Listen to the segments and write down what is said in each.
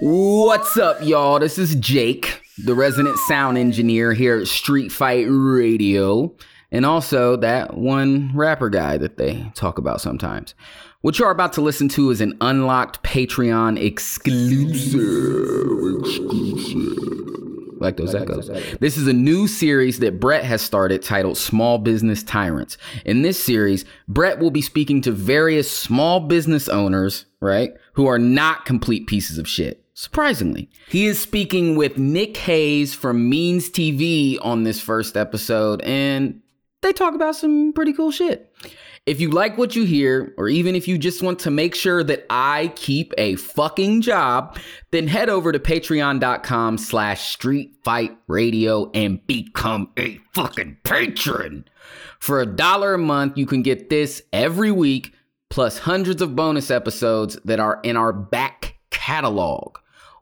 What's up, y'all? This is Jake, the resident sound engineer here at Street Fight Radio, and also that one rapper guy that they talk about sometimes. What you're about to listen to is an unlocked Patreon exclusive. Exclusive. Like those echoes. This is a new series that Brett has started titled Small Business Tyrants. In this series, Brett will be speaking to various small business owners, right, who are not complete pieces of shit. Surprisingly, he is speaking with Nick Hayes from Means TV on this first episode, and they talk about some pretty cool shit. If you like what you hear, or even if you just want to make sure that I keep a fucking job, then head over to patreon.com slash street fight radio and become a fucking patron. For a dollar a month, you can get this every week, plus hundreds of bonus episodes that are in our back catalog.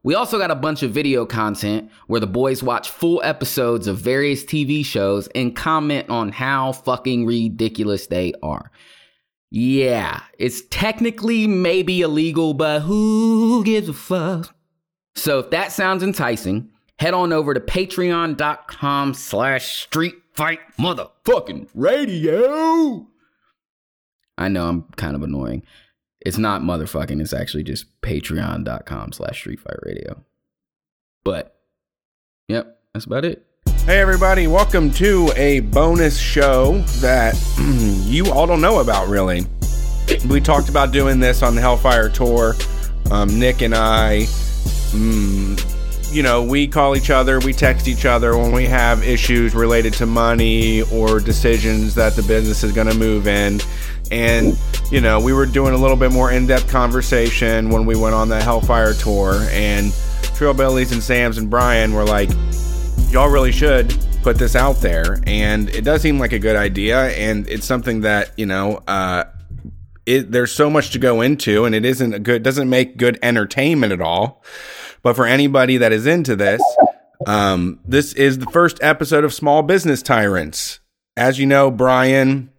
We also got a bunch of video content where the boys watch full episodes of various TV shows and comment on how fucking ridiculous they are. Yeah, it's technically maybe illegal, but who gives a fuck? So if that sounds enticing, head on over to patreon.com slash street fight motherfucking radio. I know I'm kind of annoying. It's not motherfucking. It's actually just patreon.com slash street fight radio. But, yep, that's about it. Hey, everybody, welcome to a bonus show that you all don't know about, really. We talked about doing this on the Hellfire Tour. Um, Nick and I, mm, you know, we call each other, we text each other when we have issues related to money or decisions that the business is going to move in. And, you know, we were doing a little bit more in depth conversation when we went on the Hellfire tour. And Trillbillies and Sam's and Bryan were like, y'all really should put this out there. And it does seem like a good idea. And it's something that, you know, uh, it, there's so much to go into and it isn't a good, doesn't make good entertainment at all. But for anybody that is into this, um, this is the first episode of Small Business Tyrants. As you know, Bryan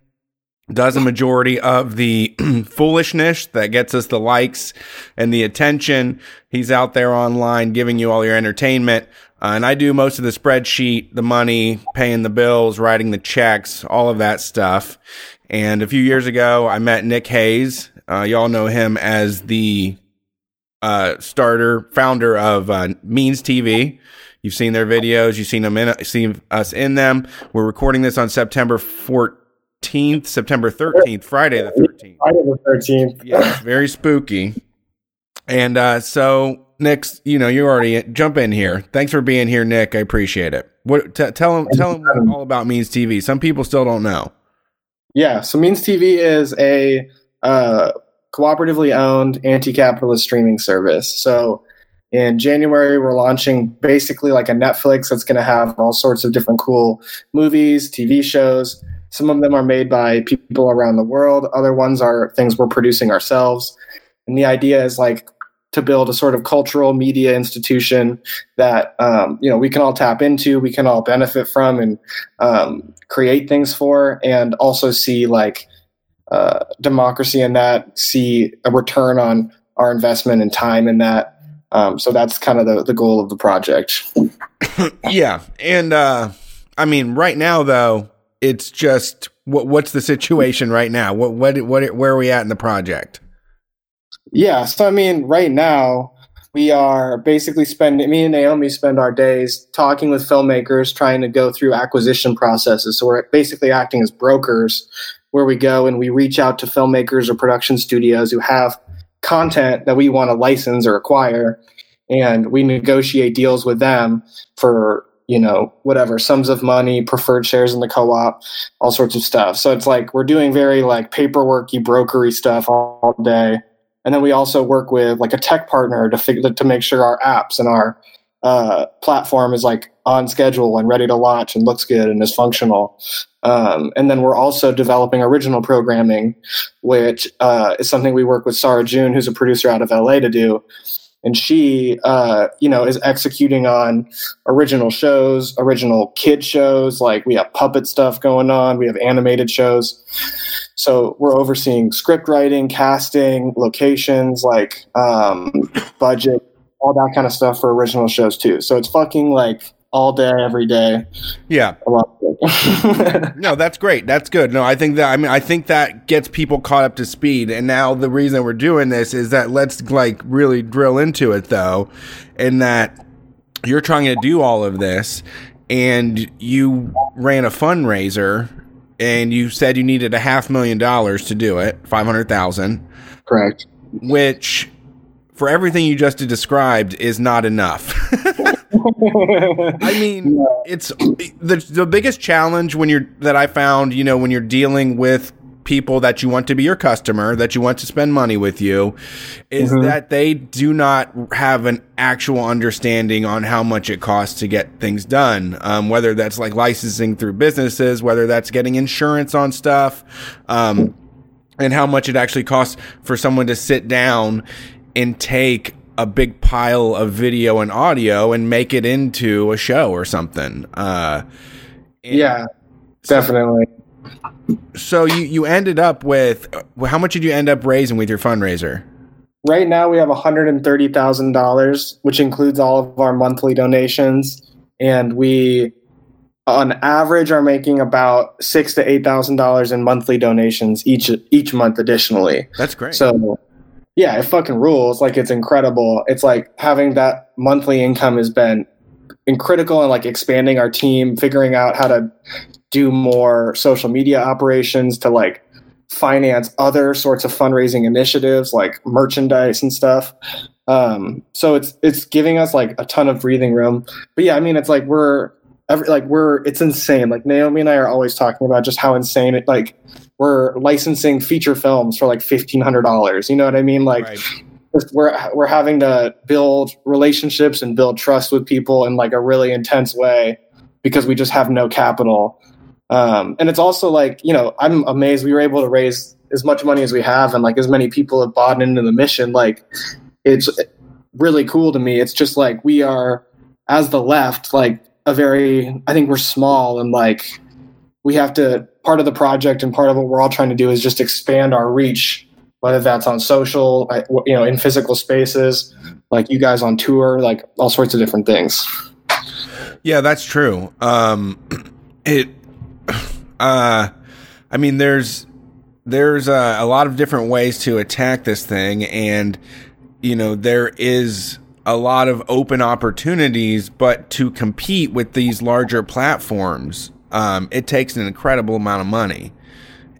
does a majority of the foolishness that gets us the likes and the attention. He's out there online giving you all your entertainment. Uh, and I do most of the spreadsheet, the money, paying the bills, writing the checks, all of that stuff. And a few years ago, I met Nick Hayes. Uh, y'all know him as the uh, starter, founder of uh, Means TV. You've seen their videos. You've seen them in, seen us in them. We're recording this on September 14th September 13th, Friday the 13th. Friday the 13th. yeah, very spooky. And uh, so, Nick, you know, you already jump in here. Thanks for being here, Nick. I appreciate it. What t- tell them tell them all about Means TV. Some people still don't know. Yeah, so Means TV is a uh, cooperatively owned anti-capitalist streaming service. So in January, we're launching basically like a Netflix that's going to have all sorts of different cool movies, TV shows some of them are made by people around the world. Other ones are things we're producing ourselves. And the idea is like to build a sort of cultural media institution that um, you know we can all tap into, we can all benefit from, and um, create things for, and also see like uh, democracy in that, see a return on our investment and time in that. Um, so that's kind of the, the goal of the project. yeah, and uh, I mean, right now though, it's just what what's the situation right now? What what what where are we at in the project? Yeah, so I mean, right now we are basically spending me and Naomi spend our days talking with filmmakers, trying to go through acquisition processes. So we're basically acting as brokers, where we go and we reach out to filmmakers or production studios who have content that we want to license or acquire, and we negotiate deals with them for you know, whatever sums of money, preferred shares in the co-op, all sorts of stuff. So it's like we're doing very like paperworky, brokery stuff all day, and then we also work with like a tech partner to figure to make sure our apps and our uh, platform is like on schedule and ready to launch and looks good and is functional. Um, and then we're also developing original programming, which uh, is something we work with Sarah June, who's a producer out of LA, to do. And she uh, you know is executing on original shows original kid shows. Like we have puppet stuff going on. We have animated shows so we're overseeing script writing casting locations like um, budget all that kind of stuff for original shows too. So it's fucking like all day, every day. Yeah. No, that's great. That's good. No, I think that I mean I think that gets people caught up to speed. And now the reason we're doing this is that let's like really drill into it though, in that you're trying to do all of this and you ran a fundraiser and you said you needed a half million dollars to do it, 500,000, Correct. which for everything you just described is not enough. I mean, it's the the biggest challenge when you're that I found, you know, when you're dealing with people that you want to be your customer, that you want to spend money with you, is Mhm. that they do not have an actual understanding on how much it costs to get things done. Um, whether that's like licensing through businesses, whether that's getting insurance on stuff, um, and how much it actually costs for someone to sit down and take a big pile of video and audio and make it into a show or something. Uh, yeah, definitely. So you you ended up with how much did you end up raising with your fundraiser? Right now, we have $130,000, which includes all of our monthly donations. And we, on average, are making about six to $8,000 in monthly donations each, each month additionally. That's great. So, yeah, it fucking rules. Like, it's incredible. It's like having that monthly income has been critical and like expanding our team, figuring out how to do more social media operations to like finance other sorts of fundraising initiatives like merchandise and stuff. Um, so it's it's giving us like a ton of breathing room. But yeah, I mean, it's like we're every, like we're it's insane. Like Naomi and I are always talking about just how insane it like we're licensing feature films for like fifteen hundred dollars. You know what I mean? Like Right. we're we're having to build relationships and build trust with people in like a really intense way because we just have no capital. Um, and it's also like you know I'm amazed we were able to raise as much money as we have and like as many people have bought into the mission. Like it's really cool to me. It's just like we are as the left like a very I think we're small and like we have to part of the project and part of what we're all trying to do is just expand our reach whether that's on social you know in physical spaces like you guys on tour like all sorts of different things Yeah, that's true. Um, it, uh, I mean, there's there's uh, a lot of different ways to attack this thing, and you know there is a lot of open opportunities, but to compete with these larger platforms, um, it takes an incredible amount of money.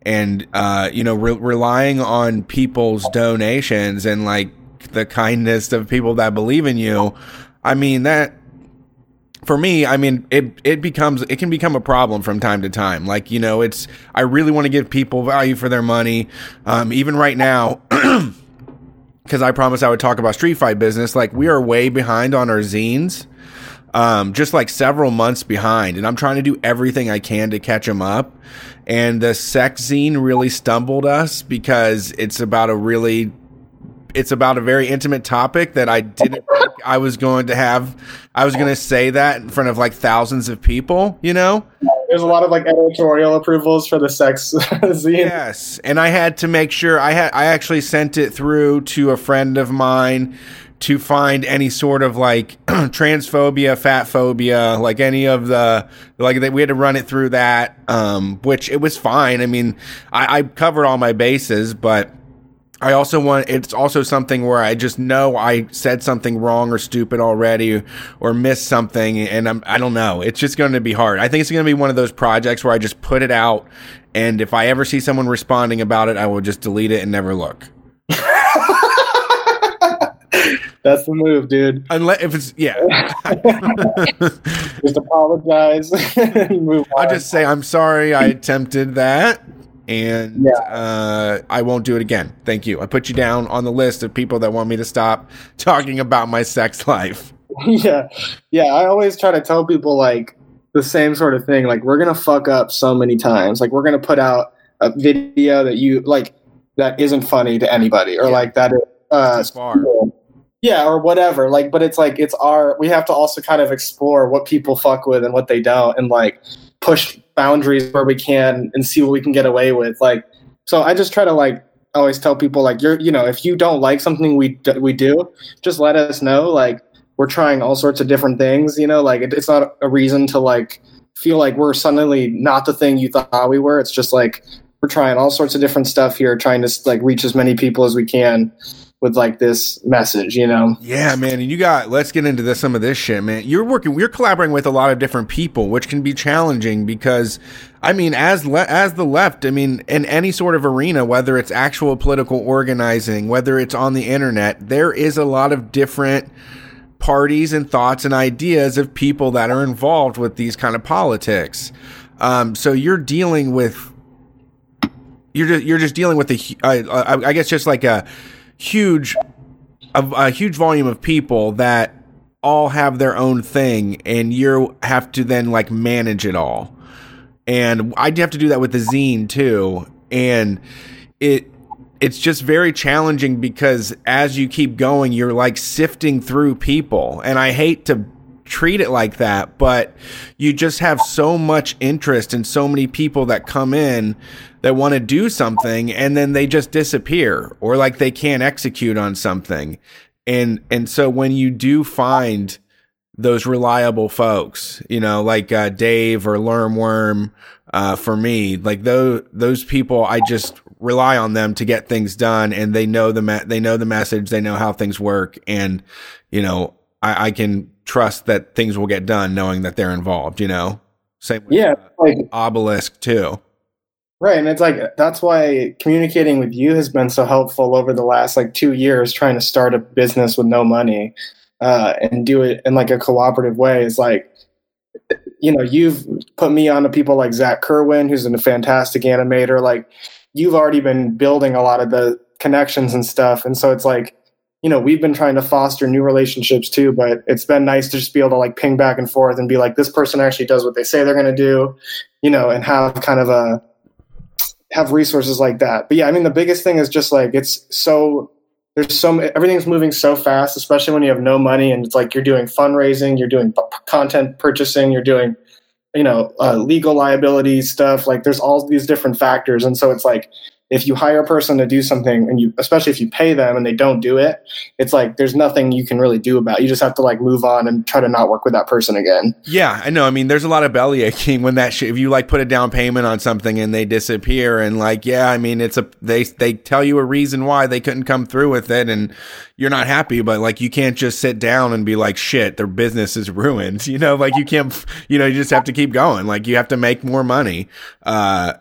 And uh, you know, re- relying on people's donations and like the kindness of people that believe in you, I mean that for me, I mean, it it becomes it can become a problem from time to time. Like you know, it's I really want to give people value for their money. Um, even right now, because I promised I would talk about Street Fight business. Like we are way behind on our zines, um, just like several months behind, and I'm trying to do everything I can to catch them up. And the sex zine really stumbled us because it's about a really it's about a very intimate topic that I didn't I was going to have. I was going to say that in front of like thousands of people, you know? there's a lot of like editorial approvals for the sex zine Yes. And I had to make sure I had, I actually sent it through to a friend of mine to find any sort of like transphobia, fat phobia, like any of the, like that we had to run it through that, um, which it was fine. I mean, I, I covered all my bases, but I also want it's also something where I just know I said something wrong or stupid already or missed something and I'm I don't know. It's just going to be hard. I think it's going to be one of those projects where I just put it out and if I ever see someone responding about it, I will just delete it and never look. that's the move dude Unless if it's yeah. just apologize I'll just say I'm sorry I attempted that and Yeah. uh, I won't do it again. Thank you. I put you down on the list of people that want me to stop talking about my sex life. yeah yeah i always try to tell people like the same sort of thing like we're gonna fuck up so many times like we're gonna put out a video that you like that isn't funny to anybody or Yeah. like that is uh yeah or whatever like but it's like it's our we have to also kind of explore what people fuck with and what they don't and like push boundaries where we can and see what we can get away with like so i just try to like always tell people like you're you know if you don't like something we we do just let us know like we're trying all sorts of different things you know like it, it's not a reason to like feel like we're suddenly not the thing you thought we were. It's just like we're trying all sorts of different stuff here trying to like reach as many people as we can with like this message, you know? Yeah, man. And you got, let's get into this, some of this shit, man. You're working, you're collaborating with a lot of different people, which can be challenging because, I mean, as, le- as the left, I mean, in any sort of arena, whether it's actual political organizing, whether it's on the internet, there is a lot of different parties and thoughts and ideas of people that are involved with these kind of politics. Um, so you're dealing with, you're just, you're just dealing with the, uh, I guess just like a, huge a, a huge volume of people that all have their own thing and you have to then like manage it all. And i'd have to do that with the zine too. And it it's just very challenging because as you keep going you're like sifting through people. And i hate to treat it like that but you just have so much interest and so many people that come in that want to do something and then they just disappear or like they can't execute on something. And and so when you do find those reliable folks, you know, like uh, Dave or Lermworm, uh, for me, like those those people, I just rely on them to get things done, and they know the me- they know the message, they know how things work, and you know, I, I can trust that things will get done, knowing that they're involved. You know, same with yeah, uh, like, Obelisk too. Right. And it's like that's why communicating with you has been so helpful over the last like two years trying to start a business with no money uh, and do it in like a cooperative way. It's like, you know, you've put me on to people like Zach Kerwin, who's a fantastic animator. Like, you've already been building a lot of the connections and stuff. And so it's like, you know, we've been trying to foster new relationships too, but it's been nice to just be able to like ping back and forth and be like, this person actually does what they say they're going to do, you know, and have kind of a, have resources like that. But yeah, I mean, the biggest thing is just like it's so there's so everything's moving so fast, especially when you have no money and it's like you're doing fundraising, you're doing content purchasing, you're doing you know uh, legal liability stuff. Like there's all these different factors, and so it's like if you hire a person to do something and you especially if you pay them and they don't do it it's like there's nothing you can really do about it. you just have to like move on and try to not work with that person again. Yeah i know. I mean there's a lot of belly aching when that shit if you like put a down payment on something and they disappear and like yeah i mean it's a they they tell you a reason why they couldn't come through with it and you're not happy but like you can't just sit down and be like shit their business is ruined. You know like you can't you know you just have to keep going. Like you have to make more money. Uh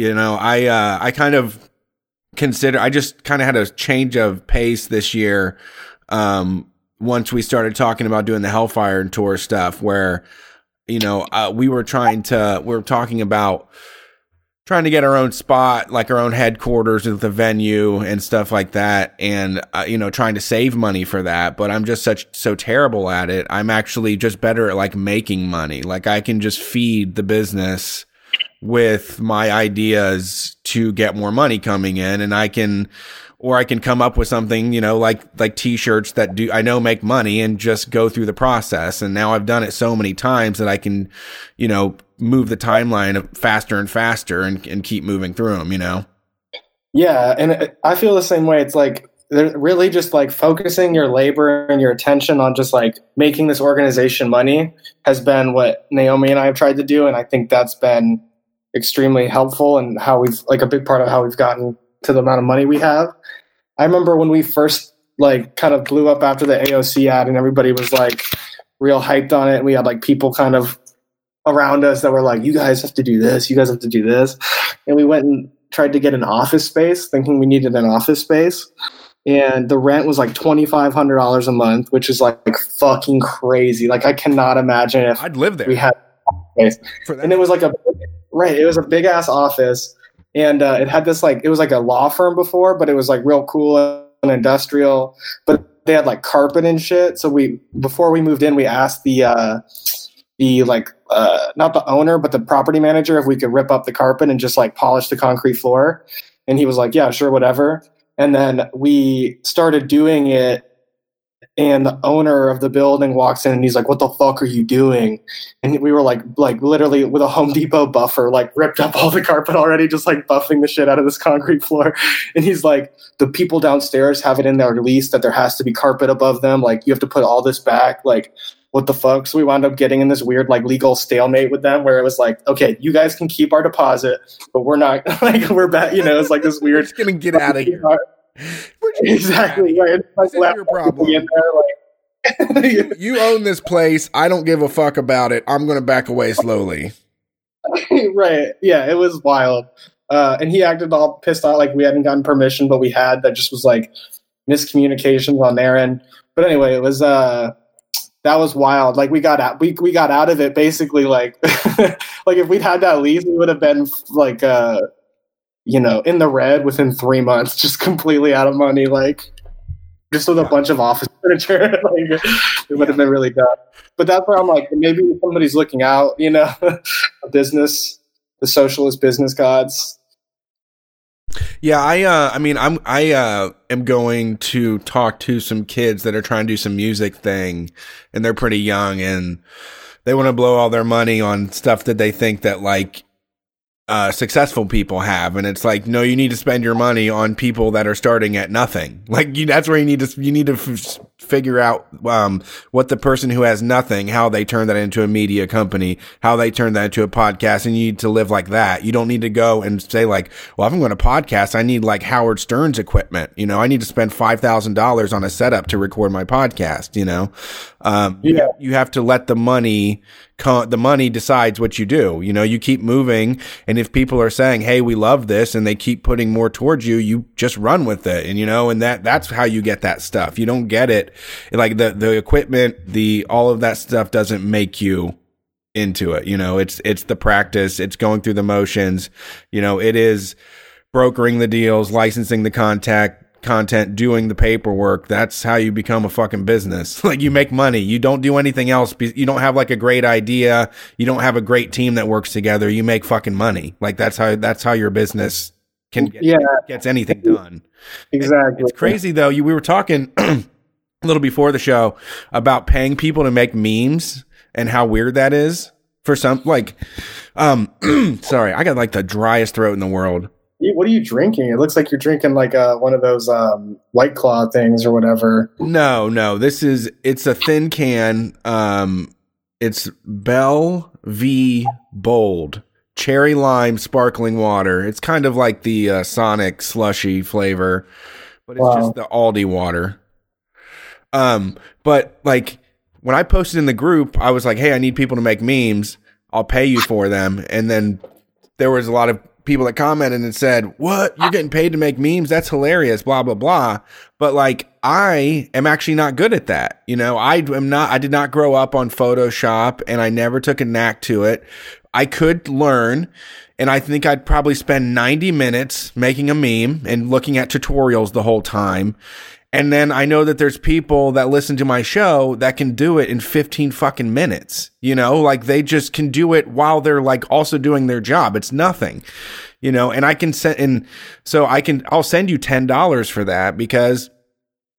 you know, I uh, I kind of consider I just kind of had a change of pace this year. Um, once we started talking about doing the Hellfire and tour stuff, where you know uh, we were trying to we are talking about trying to get our own spot, like our own headquarters with the venue and stuff like that, and uh, you know trying to save money for that. But I'm just such so terrible at it. I'm actually just better at like making money. Like I can just feed the business with my ideas to get more money coming in and I can or I can come up with something, you know, like like t-shirts that do I know make money and just go through the process. And now I've done it so many times that I can, you know, move the timeline faster and faster and, and keep moving through them, you know. Yeah, and I feel the same way. It's like they're really just like focusing your labor and your attention on just like making this organization money has been what Naomi and I have tried to do and I think that's been extremely helpful and how we've like a big part of how we've gotten to the amount of money we have. I remember when we first like kind of blew up after the AOC ad and everybody was like real hyped on it and we had like people kind of around us that were like you guys have to do this, you guys have to do this. And we went and tried to get an office space thinking we needed an office space. And the rent was like $2500 a month which is like, like fucking crazy. Like i cannot imagine if i'd live there. we had and it was like a Right. It was a big ass office, and uh, it had this like it was like a law firm before, but it was like real cool and industrial. But they had like carpet and shit. So we before we moved in, we asked the uh, the like uh, not the owner but the property manager if we could rip up the carpet and just like polish the concrete floor, and he was like, yeah, sure, whatever. And then we started doing it and the owner of the building walks in and he's like what the fuck are you doing? And we were like like literally with a home depot buffer like ripped up all the carpet already just like buffing the shit out of this concrete floor. And he's like the people downstairs have it in their lease that there has to be carpet above them. Like you have to put all this back. Like what the fuck? So we wound up getting in this weird like legal stalemate with them where it was like okay you guys can keep our deposit but we're not like we're back you know it's like this weird just gonna get out of here. exactly right It's like your problem. there, like out of here. You, you own this place. I don't give a fuck about it. I'm gonna back away slowly. right. Yeah, it was wild. Uh, and he acted all pissed off, like we hadn't gotten permission, but we had. That just was like miscommunications on their end. But anyway, it was uh, that was wild. Like we got out, we we got out of it basically. Like like if we'd had that lease, we would have been like uh, you know, in the red within three months, just completely out of money. Like just with a bunch of office furniture, like it would have been really bad. But that's where I'm like, maybe somebody's looking out, you know, a business, the socialist business gods. Yeah, I uh I mean I'm I uh am going to talk to some kids that are trying to do some music thing and they're pretty young and they want to blow all their money on stuff that they think that like uh successful people have and it's like no you need to spend your money on people that are starting at nothing. Like you that's where you need to you need to f- figure out um what the person who has nothing how they turn that into a media company, how they turn that into a podcast and you need to live like that. You don't need to go and say like, well if I'm going to podcast, I need like Howard Stern's equipment. You know, I need to spend $5,000 on a setup to record my podcast, you know. Um you- Yeah. you have to let the money the money decides what you do. You know, you keep moving, and if people are saying, "Hey, we love this," and they keep putting more towards you, you just run with it. And you know, and that that's how you get that stuff. You don't get it like the the equipment, the all of that stuff doesn't make you into it. You know, it's it's the practice, it's going through the motions. You know, it is brokering the deals, licensing the contact content, doing the paperwork. That's how you become a fucking business. like you make money. You don't do anything else. You don't have like a great idea. You don't have a great team that works together. You make fucking money. Like that's how that's how your business can get, Yeah, gets anything done. exactly. It's crazy though. You we were talking a little before the show about paying people to make memes and how weird that is for some like um sorry, I got like the driest throat in the world. What are you drinking? It looks like you're drinking like uh, one of those um, White Claw things or whatever. No, no. This is it's a thin can. Um it's Bell V Bold. Cherry lime sparkling water. It's kind of like the uh, Sonic slushy flavor, but it's Wow. just the Aldi water. Um, but like when I posted in the group, I was like, "Hey, I need people to make memes. I'll pay you for them." And then there was a lot of people that commented and said, "What? You're getting paid to make memes? That's hilarious." Blah blah blah. But like, I am actually not good at that. You know, I am not. I did not grow up on Photoshop, and I never took a knack to it. I could learn. And I think I'd probably spend 90 minutes making a meme and looking at tutorials the whole time. And then I know that there's people that listen to my show that can do it in 15 fucking minutes. You know, like they just can do it while they're like also doing their job. It's nothing, you know, and I can send, and so I can, I'll send you $10 for that because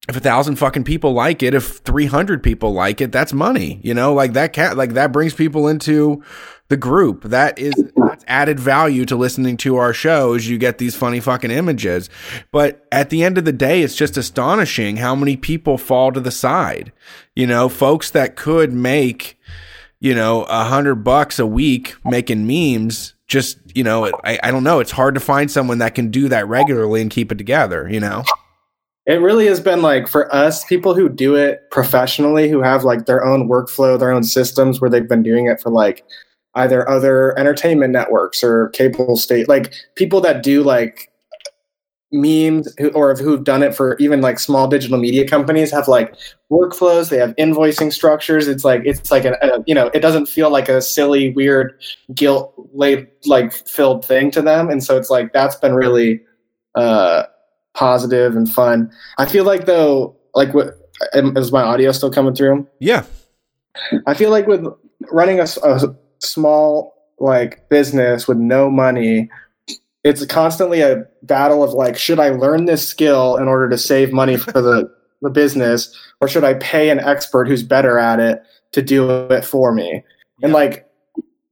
if a thousand fucking people like it, if 300 people like it, that's money, you know, like that cat, like that brings people into the group. That is that's added value to listening to our shows. You get these funny fucking images. But at the end of the day, it's just astonishing how many people fall to the side. You know, folks that could make, you know, a hundred bucks a week making memes. Just, you know, I, I don't know. It's hard to find someone that can do that regularly and keep it together, you know? It really has been like for us, people who do it professionally, who have like their own workflow, their own systems where they've been doing it for like either other entertainment networks or cable state, like people that do like memes who, or who've done it for even like small digital media companies have like workflows. They have invoicing structures. It's like it's like a, a you know it doesn't feel like a silly weird guilt laid like filled thing to them. And so it's like that's been really uh positive and fun. I feel like though like what is my audio still coming through? Yeah. I feel like with running a, a small like business with no money, it's constantly a battle of like, should I learn this skill in order to save money for the the business or should I pay an expert who's better at it to do it for me? And like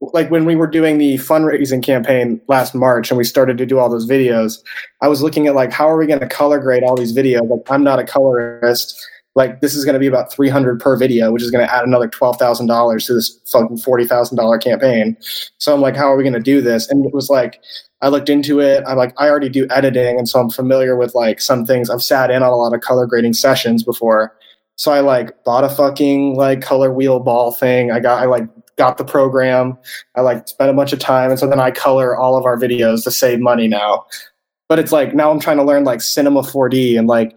like when we were doing the fundraising campaign last March and we started to do all those videos, I was looking at like how are we going to color grade all these videos? Like I'm not a colorist. Like this is going to be about 300 per video, which is going to add another $12,000 to this fucking $40,000 campaign. So I'm like, how are we going to do this? And it was like, I looked into it. I'm like, I already do editing, and so I'm familiar with like some things. I've sat in on a lot of color grading sessions before, so I like bought a fucking like color wheel ball thing. I got I like got the program. I like spent a bunch of time, and so then I color all of our videos to save money now. But it's like now I'm trying to learn like Cinema 4D and like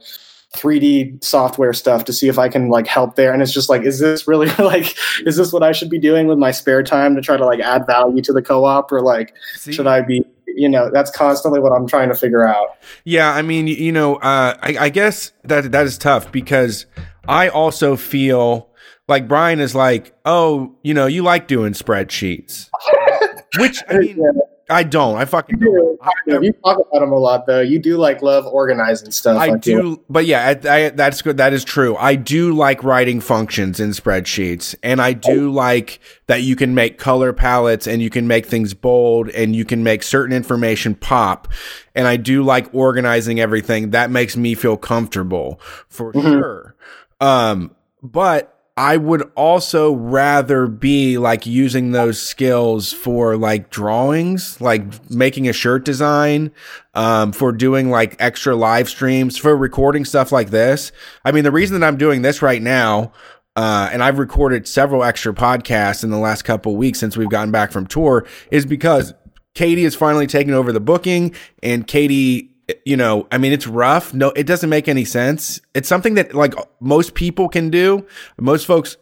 3D software stuff to see if I can like help there. And it's just like, is this really like, is this what I should be doing with my spare time to try to like add value to the co-op, or like see? should I be you know that's constantly what i'm trying to figure out yeah i mean you know uh, I, I, guess that that is tough because i also feel like bryan is like oh you know you like doing spreadsheets which i mean yeah. I don't. I fucking do. not you talk about them a lot, though. You do like love organizing stuff. I, do, but yeah, I, I, that's good. That is true. I do like writing functions in spreadsheets, and I do like that you can make color palettes and you can make things bold and you can make certain information pop. And I do like organizing everything. That makes me feel comfortable for mm-hmm. sure. Um, but I would also rather be like using those skills for like drawings, like making a shirt design, um, for doing like extra live streams, for recording stuff like this. I mean, the reason that I'm doing this right now, uh, and I've recorded several extra podcasts in the last couple weeks since we've gotten back from tour is because Katie is finally taking over the booking and Katie you know, I mean, it's rough. No, it doesn't make any sense. It's something that like most people can do. Most folks,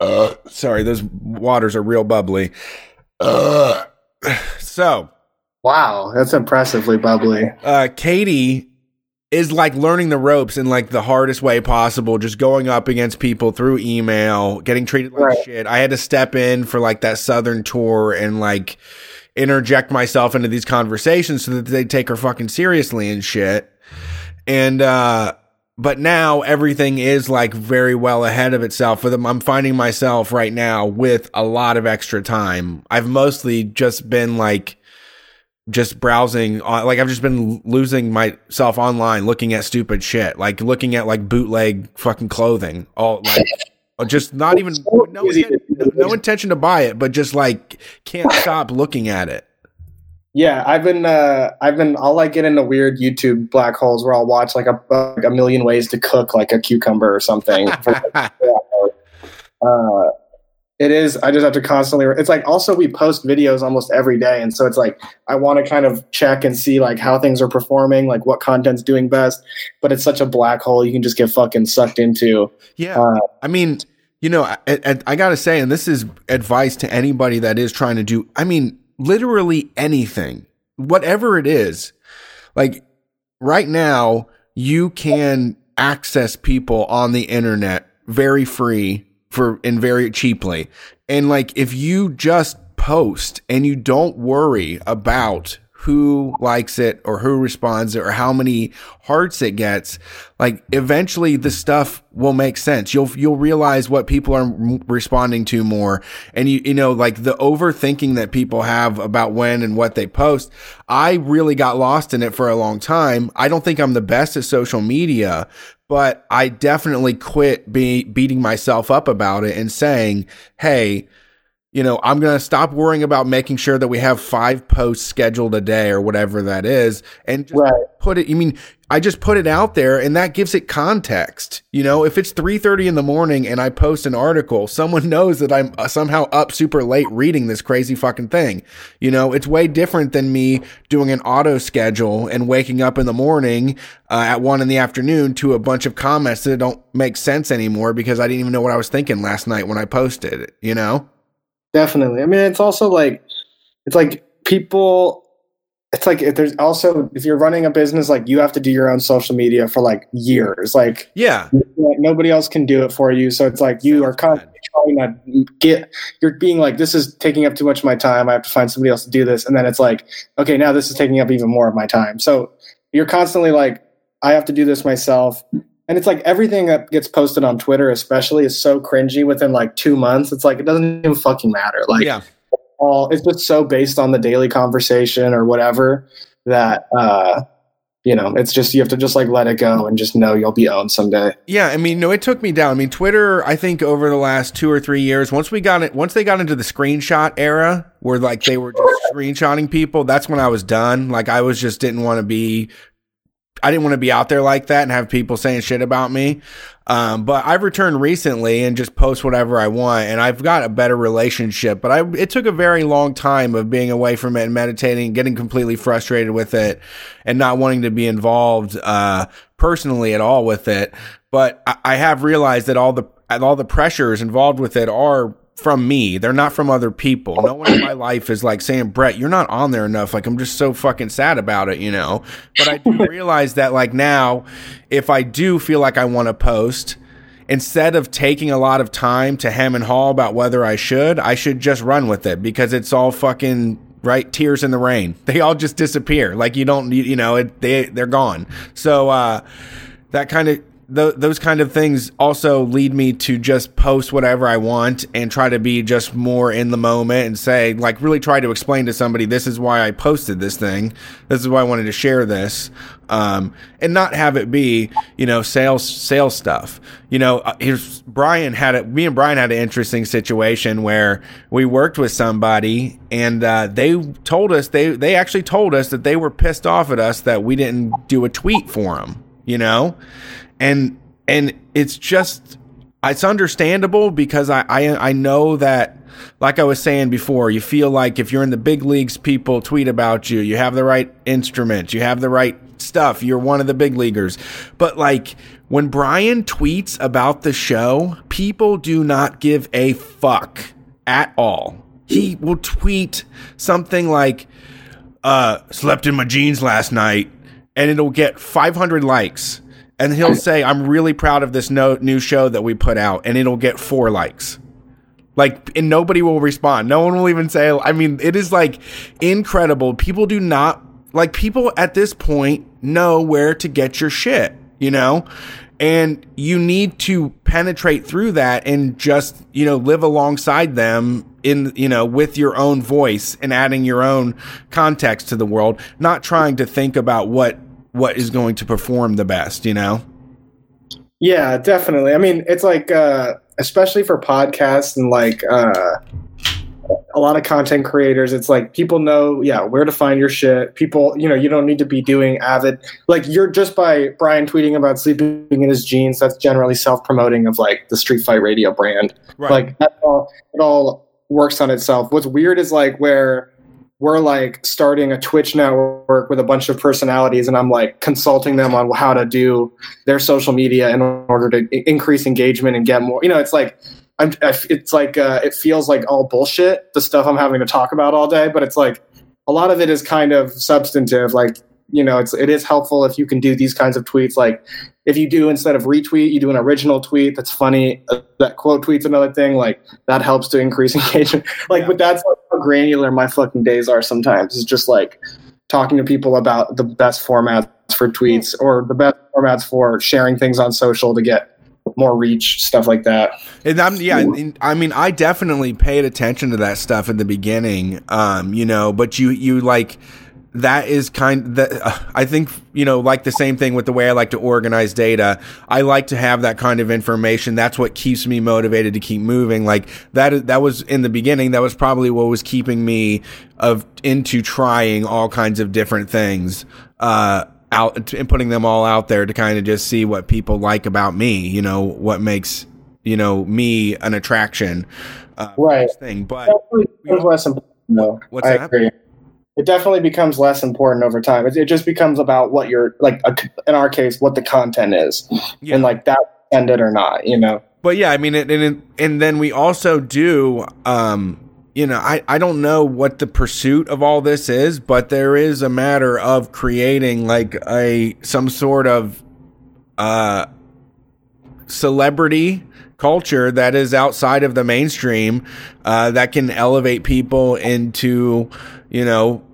uh, sorry, those waters are real bubbly. Uh, so, wow, that's impressively bubbly. Uh, Katie is like learning the ropes in like the hardest way possible, just going up against people through email, getting treated like right. shit. I had to step in for like that southern tour and like interject myself into these conversations so that they take her fucking seriously and shit. And, uh, but now everything is like very well ahead of itself for them. I'm finding myself right now with a lot of extra time. I've mostly just been like, just browsing like I've just been losing myself online looking at stupid shit, like looking at like bootleg fucking clothing, all like just not even no, inten- no intention to buy it, but just like can't stop looking at it. Yeah, I've been uh I've been I'll like get into weird YouTube black holes where I'll watch like a like a million ways to cook like a cucumber or something. uh, it is. I just have to constantly. It's like also we post videos almost every day, and so it's like I want to kind of check and see like how things are performing, like what content's doing best. But it's such a black hole you can just get fucking sucked into. Yeah, uh, I mean, you know, I, I, I gotta say, and this is advice to anybody that is trying to do. I mean, literally anything, whatever it is. Like right now, you can access people on the internet very free for and very cheaply. And like if you just post and you don't worry about who likes it or who responds or how many hearts it gets like eventually the stuff will make sense. You'll you'll realize what people are responding to more. And you you know like the overthinking that people have about when and what they post i really got lost in it for a long time. I don't think i'm the best at social media but I definitely quit be, beating myself up about it and saying, hey, you know, I'm going to stop worrying about making sure that we have five posts scheduled a day or whatever that is and just right. put it, you mean, I just put it out there and that gives it context. You know, if it's 3:30 in the morning and I post an article, someone knows that I'm uh, somehow up super late reading this crazy fucking thing. You know, it's way different than me doing an auto schedule and waking up in the morning uh, at 1 in the afternoon to a bunch of comments that don't make sense anymore because I didn't even know what I was thinking last night when I posted it, you know? Definitely. I mean, it's also like it's like people. It's like if there's also if you're running a business, like you have to do your own social media for like years. Like yeah, like nobody else can do it for you. So it's like you are constantly trying to get. You're being like, this is taking up too much of my time. I have to find somebody else to do this, and then it's like, okay, now this is taking up even more of my time. So you're constantly like, I have to do this myself and it's like everything that gets posted on Twitter, especially, is so cringy within like two months. It's like it doesn't even fucking matter. Like, yeah, all it's just so based on the daily conversation or whatever that uh you know it's just you have to just like let it go and just know you'll be owned someday yeah i mean no it took me down i mean twitter i think over the last two or three years once we got it once they got into the screenshot era where like they were just screenshotting people that's when i was done like i was just didn't want to be I didn't want to be out there like that and have people saying shit about me. Um, but I've returned recently and just post whatever I want, and I've got a better relationship. But I, it took a very long time of being away from it and meditating, getting completely frustrated with it, and not wanting to be involved uh, personally at all with it. But I, I have realized that all the all the pressures involved with it are from me. They're not from other people. No one in my life is like saying, Brett, you're not on there enough. Like, I'm just so fucking sad about it, you know? But I do realize that, like, now, if I do feel like I want to post, instead of taking a lot of time to hem and haw about whether I should, I should just run with it because it's all fucking right tears in the rain they all just disappear like you don't you, you know it, they they're gone so uh that kind of th- those kind of things also lead me to just post whatever I want and try to be just more in the moment and say, like, really try to explain to somebody, this is why I posted this thing. This is why I wanted to share this. Um, and not have it be, you know, sales, sales stuff. You know, uh, here's Bryan had it, me and Bryan had an interesting situation where we worked with somebody and, uh, they told us, they, they actually told us that they were pissed off at us that we didn't do a tweet for them, you know? And and it's just it's understandable because I, I I know that like I was saying before, you feel like if you're in the big leagues, people tweet about you. You have the right instruments, you have the right stuff. You're one of the big leaguers. But like when Bryan tweets about the show, people do not give a fuck at all. He will tweet something like, uh, slept in my jeans last night, and it'll get 500 likes and he'll say, "I'm really proud of this no, new show that we put out," and it'll get four likes. Like, and nobody will respond. No one will even say. I mean, it is like incredible. People do not like people at this point know where to get your shit. You know, and you need to penetrate through that and just you know live alongside them in you know with your own voice and adding your own context to the world not trying to think about what what is going to perform the best, you know? Yeah, definitely. I mean, it's like uh especially for podcasts and like uh a lot of content creators it's like people know yeah where to find your shit people you know you don't need to be doing avid like you're just by bryan tweeting about sleeping in his jeans that's generally self-promoting of like the street fight radio brand right. like that all it all works on itself what's weird is like where we're like starting a Twitch network with a bunch of personalities, and I'm like consulting them on how to do their social media in order to increase engagement and get more. You know, it's like I'm. It's like uh, it feels like all bullshit. The stuff I'm having to talk about all day, but it's like a lot of it is kind of substantive. Like you know, it's it is helpful if you can do these kinds of tweets. Like if you do instead of retweet, you do an original tweet that's funny. Uh, that quote tweet's another thing. Like that helps to increase engagement. like, yeah. but that's like how granular my fucking days are sometimes. It's just like talking to people about the best formats for tweets or the best formats for sharing things on social to get more reach, stuff like that. And I'm yeah, I mean, I definitely paid attention to that stuff in the beginning, um, you know, but you you like that is kind that uh, I think you know like the same thing with the way I like to organize data. I like to have that kind of information. That's what keeps me motivated to keep moving. Like that that was in the beginning. That was probably what was keeping me of into trying all kinds of different things. Uh, out and putting them all out there to kind of just see what people like about me. You know what makes you know me an attraction. Uh, right. Thing, but no, what's I that? Agree it definitely becomes less important over time. It, it just becomes about what you're like. A, in our case, what the content is, yeah. and like that ended or not, you know. But yeah, I mean, and and, and then we also do. um you know, I, I don't know what the pursuit of all this is, but there is a matter of creating like a some sort of uh celebrity culture that is outside of the mainstream uh, that can elevate people into you know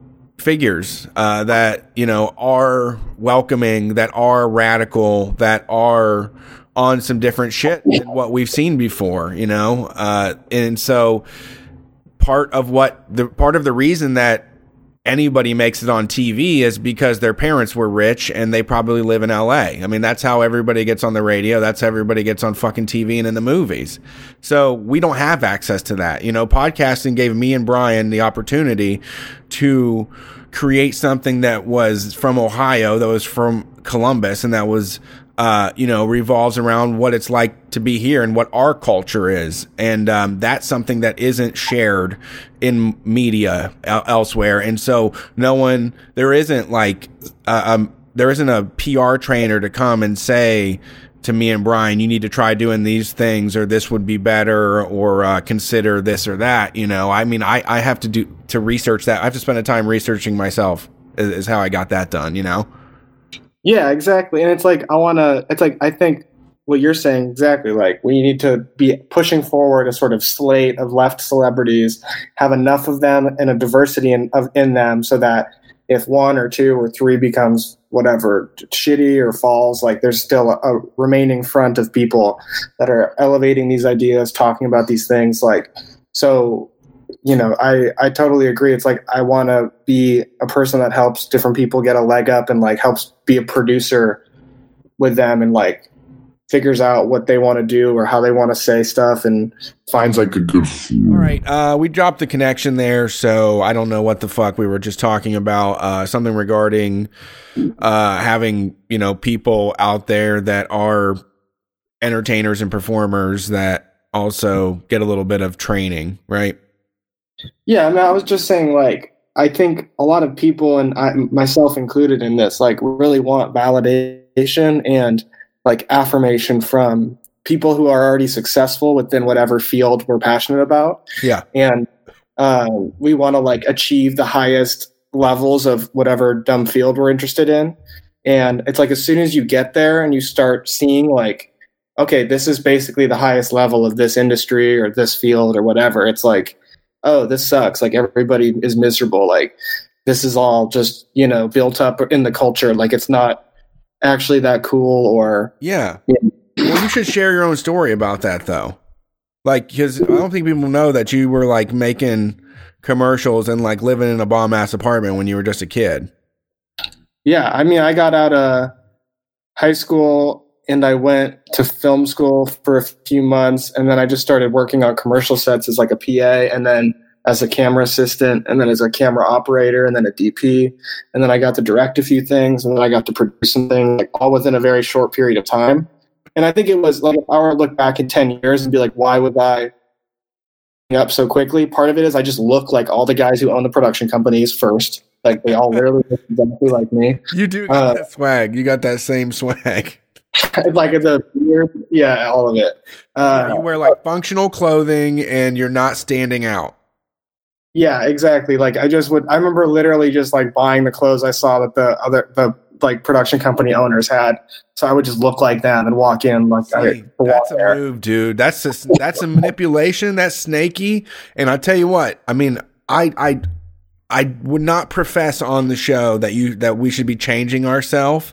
figures uh, that you know are welcoming, that are radical, that are on some different shit than what we've seen before. You know, uh, and so part of what the part of the reason that anybody makes it on TV is because their parents were rich and they probably live in LA. I mean, that's how everybody gets on the radio. That's how everybody gets on fucking TV and in the movies. So we don't have access to that. You know, podcasting gave me and Bryan the opportunity to create something that was from Ohio, that was from Columbus, and that was uh, you know, revolves around what it's like to be here and what our culture is. And um, that's something that isn't shared in media elsewhere. And so no one, there isn't like, uh, um, there isn't a PR trainer to come and say to me and Bryan, you need to try doing these things or this would be better or uh, consider this or that. You know, I mean, I, I have to do to research that. I have to spend a time researching myself is, is how I got that done, you know? Yeah, exactly. And it's like I want to. It's like I think what you're saying exactly. Like we need to be pushing forward a sort of slate of left celebrities, have enough of them and a diversity in of in them, so that if one or two or three becomes whatever shitty or falls, like there's still a, a remaining front of people that are elevating these ideas, talking about these things. Like so, you know, I I totally agree. It's like I want to be a person that helps different people get a leg up and like helps be a producer with them and like figures out what they want to do or how they want to say stuff and finds like a good all right uh we dropped the connection there so i don't know what the fuck we were just talking about uh something regarding uh having you know people out there that are entertainers and performers that also get a little bit of training right yeah, I mean, I was just saying, like, I think a lot of people, and I, myself included in this, like, really want validation and like affirmation from people who are already successful within whatever field we're passionate about. Yeah, and uh, we want to like achieve the highest levels of whatever dumb field we're interested in. And it's like as soon as you get there and you start seeing like, okay, this is basically the highest level of this industry or this field or whatever. It's like oh, this sucks. Like everybody is miserable. Like this is all just, you know, built up in the culture. Like it's not actually that cool or. Yeah. yeah. Well, you should share your own story about that though. Like, because I don't think people know that you were like making commercials and like living in a bomb ass apartment when you were just a kid. Yeah. I mean, I got out of high school and I went to film school for a few months, and then I just started working on commercial sets as like a PA, and then as a camera assistant, and then as a camera operator, and then a DP, and then I got to direct a few things, and then I got to produce something, like all within a very short period of time. And I think it was like I to look back in ten years and be like, why would I up so quickly? Part of it is I just look like all the guys who own the production companies first. Like they all literally look exactly like me. You do got uh, that swag. You got that same swag. like the yeah, all of it. Uh, you wear like functional clothing, and you're not standing out. Yeah, exactly. Like I just would. I remember literally just like buying the clothes I saw that the other the like production company owners had. So I would just look like them and walk in like See, I, that's a there. move, dude. That's a, that's a manipulation. That's snaky. And I tell you what, I mean, I I I would not profess on the show that you that we should be changing ourselves.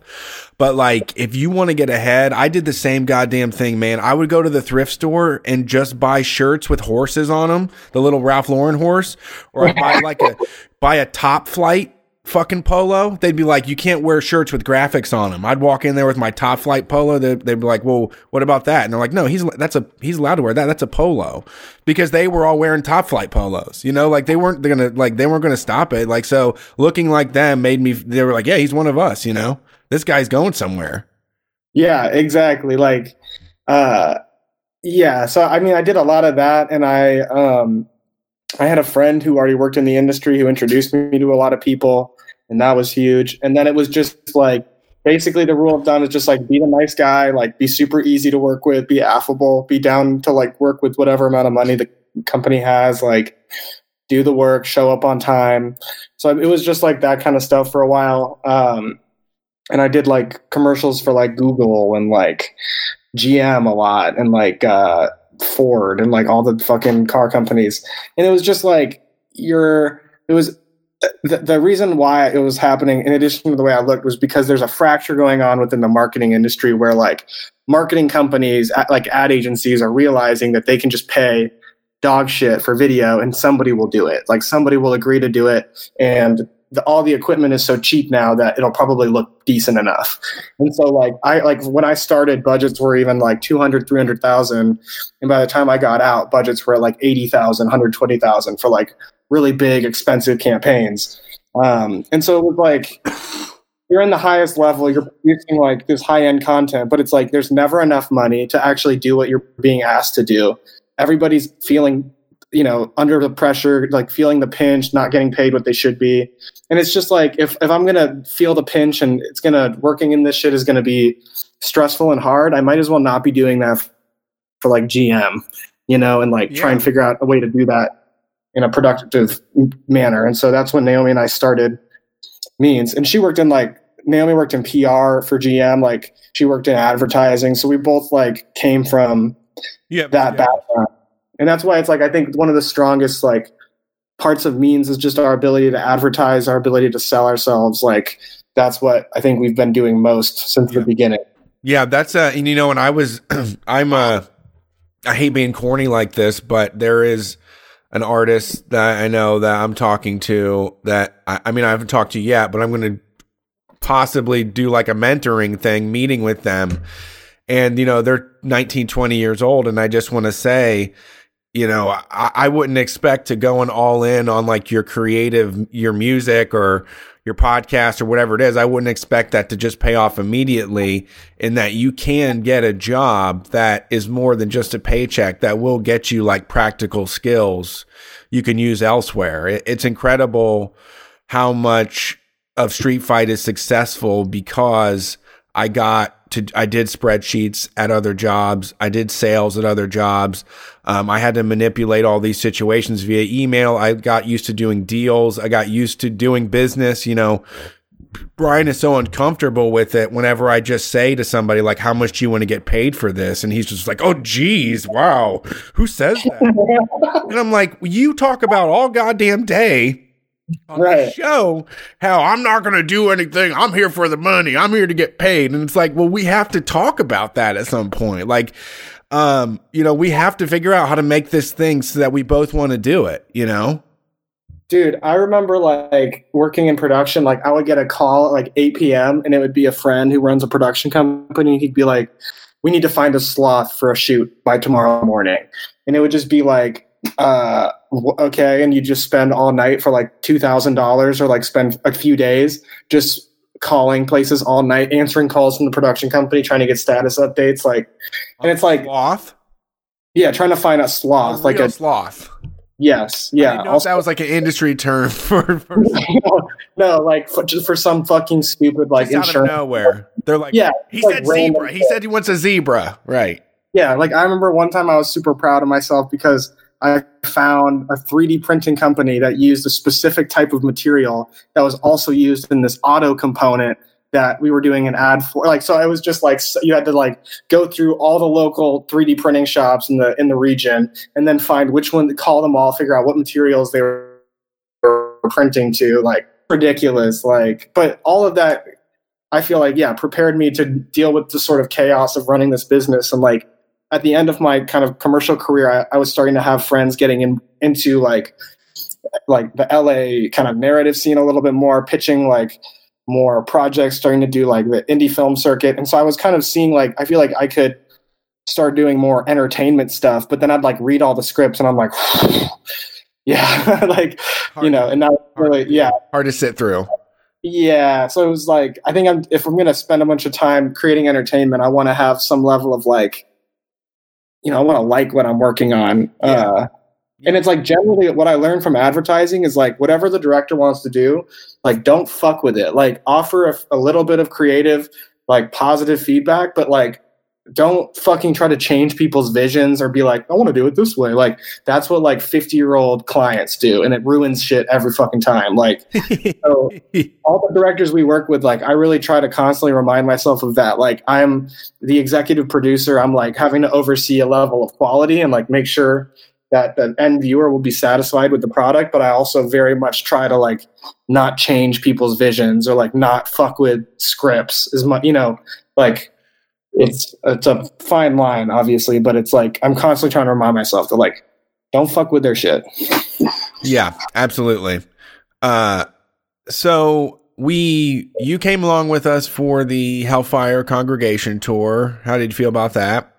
But like, if you want to get ahead, I did the same goddamn thing, man. I would go to the thrift store and just buy shirts with horses on them, the little Ralph Lauren horse, or I buy like a buy a top flight fucking polo. They'd be like, you can't wear shirts with graphics on them. I'd walk in there with my top flight polo. They'd, they'd be like, well, what about that? And they're like, no, he's that's a he's allowed to wear that. That's a polo because they were all wearing top flight polos. You know, like they weren't gonna like they weren't gonna stop it. Like so, looking like them made me. They were like, yeah, he's one of us. You know this guy's going somewhere. Yeah, exactly. Like, uh, yeah. So I mean, I did a lot of that, and I um, I had a friend who already worked in the industry who introduced me to a lot of people, and that was huge. And then it was just like basically the rule of thumb is just like be the nice guy, like be super easy to work with, be affable, be down to like work with whatever amount of money the company has, like do the work, show up on time. So it was just like that kind of stuff for a while. Um, and I did like commercials for like Google and like GM a lot and like uh, Ford and like all the fucking car companies. And it was just like you're it was the, the reason why it was happening, in addition to the way I looked, was because there's a fracture going on within the marketing industry where like marketing companies, like ad agencies, are realizing that they can just pay dog shit for video and somebody will do it. Like somebody will agree to do it. And the, all the equipment is so cheap now that it'll probably look decent enough. And so like I like when I started budgets were even like 200 300,000 and by the time I got out budgets were like 80,000 120,000 for like really big expensive campaigns. Um, and so it was like you're in the highest level, you're producing like this high end content, but it's like there's never enough money to actually do what you're being asked to do. Everybody's feeling, you know, under the pressure, like feeling the pinch, not getting paid what they should be. And it's just like if, if I'm gonna feel the pinch and it's gonna working in this shit is gonna be stressful and hard, I might as well not be doing that for like GM, you know, and like yeah. try and figure out a way to do that in a productive manner. And so that's when Naomi and I started means. And she worked in like Naomi worked in PR for GM, like she worked in advertising. So we both like came from yeah, that yeah. background. And that's why it's like I think one of the strongest like parts of means is just our ability to advertise, our ability to sell ourselves. Like that's what I think we've been doing most since yeah. the beginning. Yeah, that's uh and you know, and I was I'm uh I hate being corny like this, but there is an artist that I know that I'm talking to that I, I mean I haven't talked to yet, but I'm going to possibly do like a mentoring thing, meeting with them. And you know, they're 19, 20 years old and I just want to say, you know, I, I wouldn't expect to go going all in on like your creative, your music or your podcast or whatever it is, I wouldn't expect that to just pay off immediately in that you can get a job that is more than just a paycheck that will get you like practical skills you can use elsewhere. It's incredible how much of Street Fight is successful because I got to I did spreadsheets at other jobs. I did sales at other jobs. Um, I had to manipulate all these situations via email. I got used to doing deals. I got used to doing business. You know, Bryan is so uncomfortable with it whenever I just say to somebody like, "How much do you want to get paid for this?" and he's just like, "Oh, geez, wow, who says that?" and I'm like, "You talk about all goddamn day." on right. the show how I'm not going to do anything. I'm here for the money. I'm here to get paid. And it's like, well, we have to talk about that at some point. Like, um, you know, we have to figure out how to make this thing so that we both want to do it, you know? Dude, I remember like working in production, like I would get a call at like 8 p.m. and it would be a friend who runs a production company. He'd be like, we need to find a sloth for a shoot by tomorrow morning. And it would just be like, uh, okay, and you just spend all night for like two thousand dollars, or like spend a few days just calling places all night, answering calls from the production company, trying to get status updates, like, and it's like sloth. Yeah, trying to find a sloth, a like a sloth. Yes, yeah. Also, that was like an industry term for. for no, like for, just for some fucking stupid like insurance. Out of nowhere, they're like, yeah. He said zebra. He said he wants a zebra, right? Yeah, like I remember one time I was super proud of myself because I found a 3D printing company that used a specific type of material that was also used in this auto component that we were doing an ad for. Like so it was just like you had to like go through all the local 3D printing shops in the in the region and then find which one to call them all figure out what materials they were printing to like ridiculous like but all of that I feel like yeah prepared me to deal with the sort of chaos of running this business and like at the end of my kind of commercial career, I, I was starting to have friends getting in, into like like the LA kind of narrative scene a little bit more, pitching like more projects, starting to do like the indie film circuit. And so I was kind of seeing like I feel like I could start doing more entertainment stuff, but then I'd like read all the scripts and I'm like yeah, like hard you know, and now really yeah. Hard to sit through. Yeah, so it was like I think I'm if I'm going to spend a bunch of time creating entertainment, I want to have some level of like you know, I want to like what I'm working on. Yeah. Uh, and it's like generally what I learned from advertising is like whatever the director wants to do, like don't fuck with it. Like offer a, a little bit of creative, like positive feedback, but like don't fucking try to change people's visions or be like, I want to do it this way. Like that's what like 50 year old clients do. And it ruins shit every fucking time. Like so all the directors we work with, like I really try to constantly remind myself of that. Like I'm the executive producer. I'm like having to oversee a level of quality and like make sure that the end viewer will be satisfied with the product, but I also very much try to like not change people's visions or like not fuck with scripts as much, you know, like it's it's a fine line, obviously, but it's like I'm constantly trying to remind myself to like don't fuck with their shit. Yeah, absolutely. Uh, so we you came along with us for the Hellfire Congregation tour. How did you feel about that?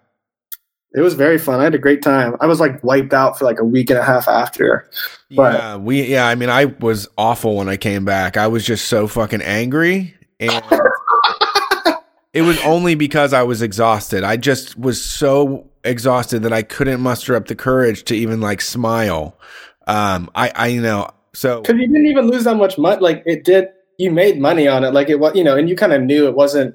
It was very fun. I had a great time. I was like wiped out for like a week and a half after. But yeah, we yeah, I mean I was awful when I came back. I was just so fucking angry and it was only because I was exhausted. I just was so exhausted that I couldn't muster up the courage to even like smile. Um I I you know so because you didn't even lose that much money. Like it did, you made money on it. Like it was, you know, and you kind of knew it wasn't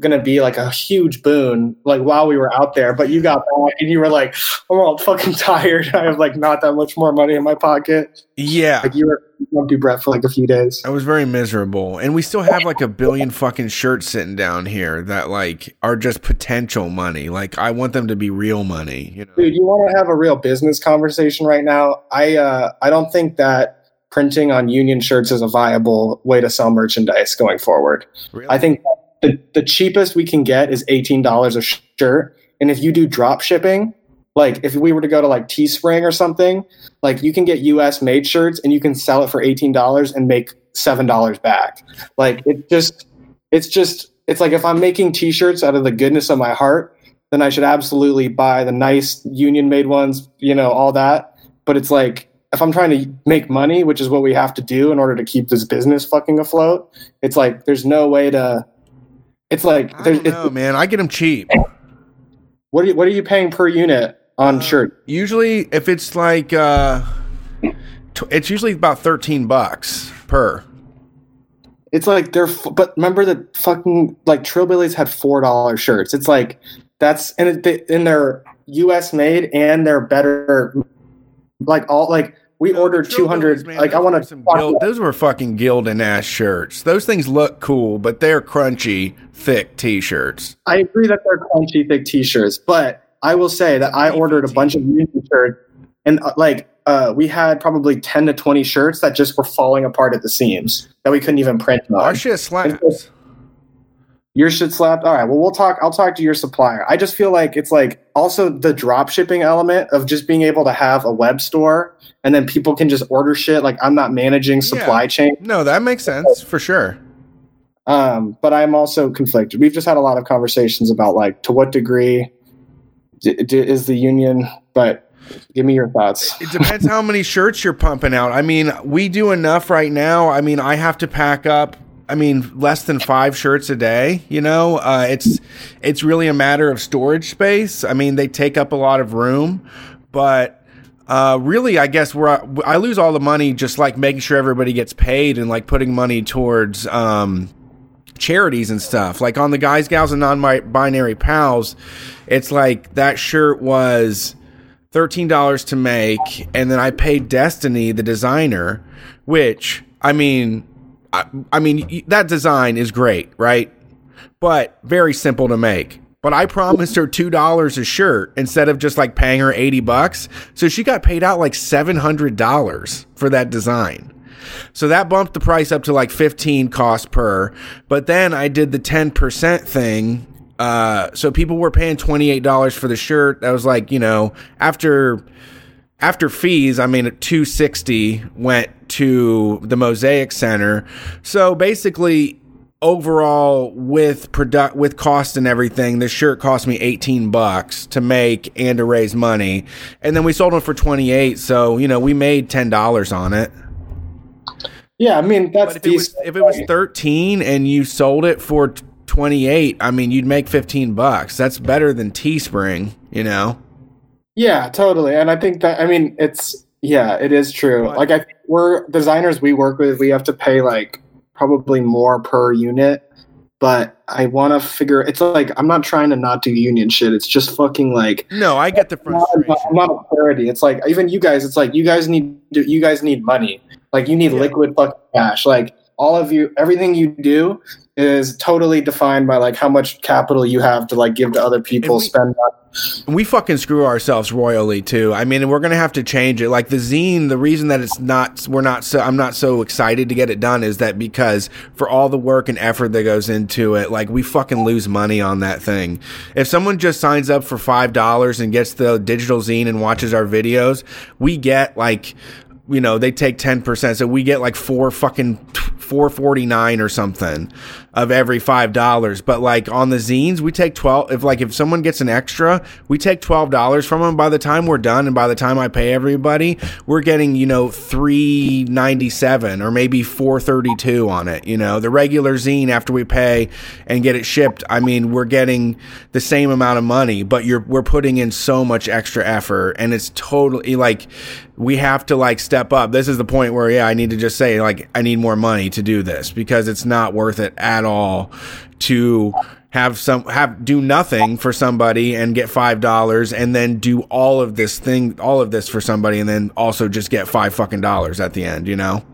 going to be like a huge boon. Like while we were out there, but you got back and you were like, "I'm all fucking tired. I have like not that much more money in my pocket." yeah. Like you were do breath for like a few days. I was very miserable. And we still have like a billion fucking shirts sitting down here that like are just potential money. Like I want them to be real money, you know. Dude, you want to have a real business conversation right now? I uh, I don't think that printing on union shirts is a viable way to sell merchandise going forward. Really? I think the, the cheapest we can get is $18 a shirt. And if you do drop shipping, like if we were to go to like Teespring or something, like you can get US made shirts and you can sell it for $18 and make $7 back. Like it just, it's just, it's like if I'm making t-shirts out of the goodness of my heart, then I should absolutely buy the nice union made ones, you know, all that. But it's like, if I'm trying to make money, which is what we have to do in order to keep this business fucking afloat, it's like there's no way to. It's like I don't know, man. I get them cheap. what are you, what are you paying per unit on shirt? Usually if it's like uh t- it's usually about 13 bucks per. It's like they're f- but remember the fucking like Trillbillies had four dollar shirts. It's like that's and it, they, and they're U.S. made and they're better. Like all like we ordered two hundred. Man, Like I want to some Guild- those were fucking Gildan ass shirts. Those things look cool, but they're crunchy, thick t-shirts. I agree that they're crunchy, thick T-shirts, but I will say that I ordered a bunch of union shirts, and uh, like uh, we had probably ten to twenty shirts that just were falling apart at the seams that we couldn't even print. Our On. shit slaps. Your shit slapped. All right. Well, we'll talk. I'll talk to your supplier. I just feel like it's like also the drop shipping element of just being able to have a web store and then people can just order shit. Like I'm not managing supply Yeah. chain. No, that makes sense for sure. Um, but I'm also conflicted. We've just had a lot of conversations about like to what degree d- d- is the union. But give me your thoughts. It depends how many shirts you're pumping out. I mean, we do enough right now. I mean, I have to pack up. I mean, less than five shirts a day. You know, uh, it's it's really a matter of storage space. I mean, they take up a lot of room, but uh, really, I guess where I, I lose all the money just like making sure everybody gets paid and like putting money towards um, charities and stuff. Like on the guys, gals, and non-binary pals, it's like that shirt was thirteen dollars to make, and then I paid Destiny, the designer, which I mean, I, I mean that design is great, right? But very simple to make. But I promised her two dollars a shirt instead of just like paying her eighty bucks, so she got paid out like seven hundred dollars for that design. So that bumped the price up to like 15 cost per. But then I did the 10% thing. Uh, so people were paying $28 for the shirt. That was like, you know, after after fees, I mean at 260 went to the Mosaic Center. So basically overall with product with cost and everything, the shirt cost me 18 bucks to make and to raise money. And then we sold them for 28, so you know, we made $10 on it. Yeah, I mean that's But if it was if it was 13 and you sold it for 28, I mean you'd make 15 bucks. That's better than Teespring, you know. Yeah, totally. And I think that I mean it's yeah, it is true. But- like I we're designers we work with, we have to pay like probably more per unit. But I want to figure. It's like I'm not trying to not do union shit. It's just fucking like No, I get the I'm not, frustration. I'm not a parody. It's like even you guys. It's like you guys need you guys need money. Like you need Yeah. liquid fucking cash. Like all of you, everything you do is totally defined by like how much capital you have to like give to other people, we- spend on. we fucking screw ourselves royally too. I mean, we're gonna have to change it. Like the zine, the reason that it's not, we're not so, I'm not so excited to get it done is that because for all the work and effort that goes into it, like we fucking lose money on that thing. If someone just signs up for five dollars and gets the digital zine and watches our videos, we get like you know they take 10% so we get like four fucking 449 or something of every five dollars. But like on the zines we take 12 if like if someone gets an extra we take 12 dollars from them. By the time we're done and by the time i pay everybody we're getting you know 397 or maybe 432 on it you know. The regular zine after we pay and get it shipped i mean we're getting the same amount of money but you're we're putting in so much extra effort and it's totally like we have to like step up. This is the point where yeah, I need to just say like I need more money to do this because it's not worth it at all to have some have do nothing for somebody and get five dollars and then do all of this thing all of this for somebody and then also just get five fucking dollars at the end, you know?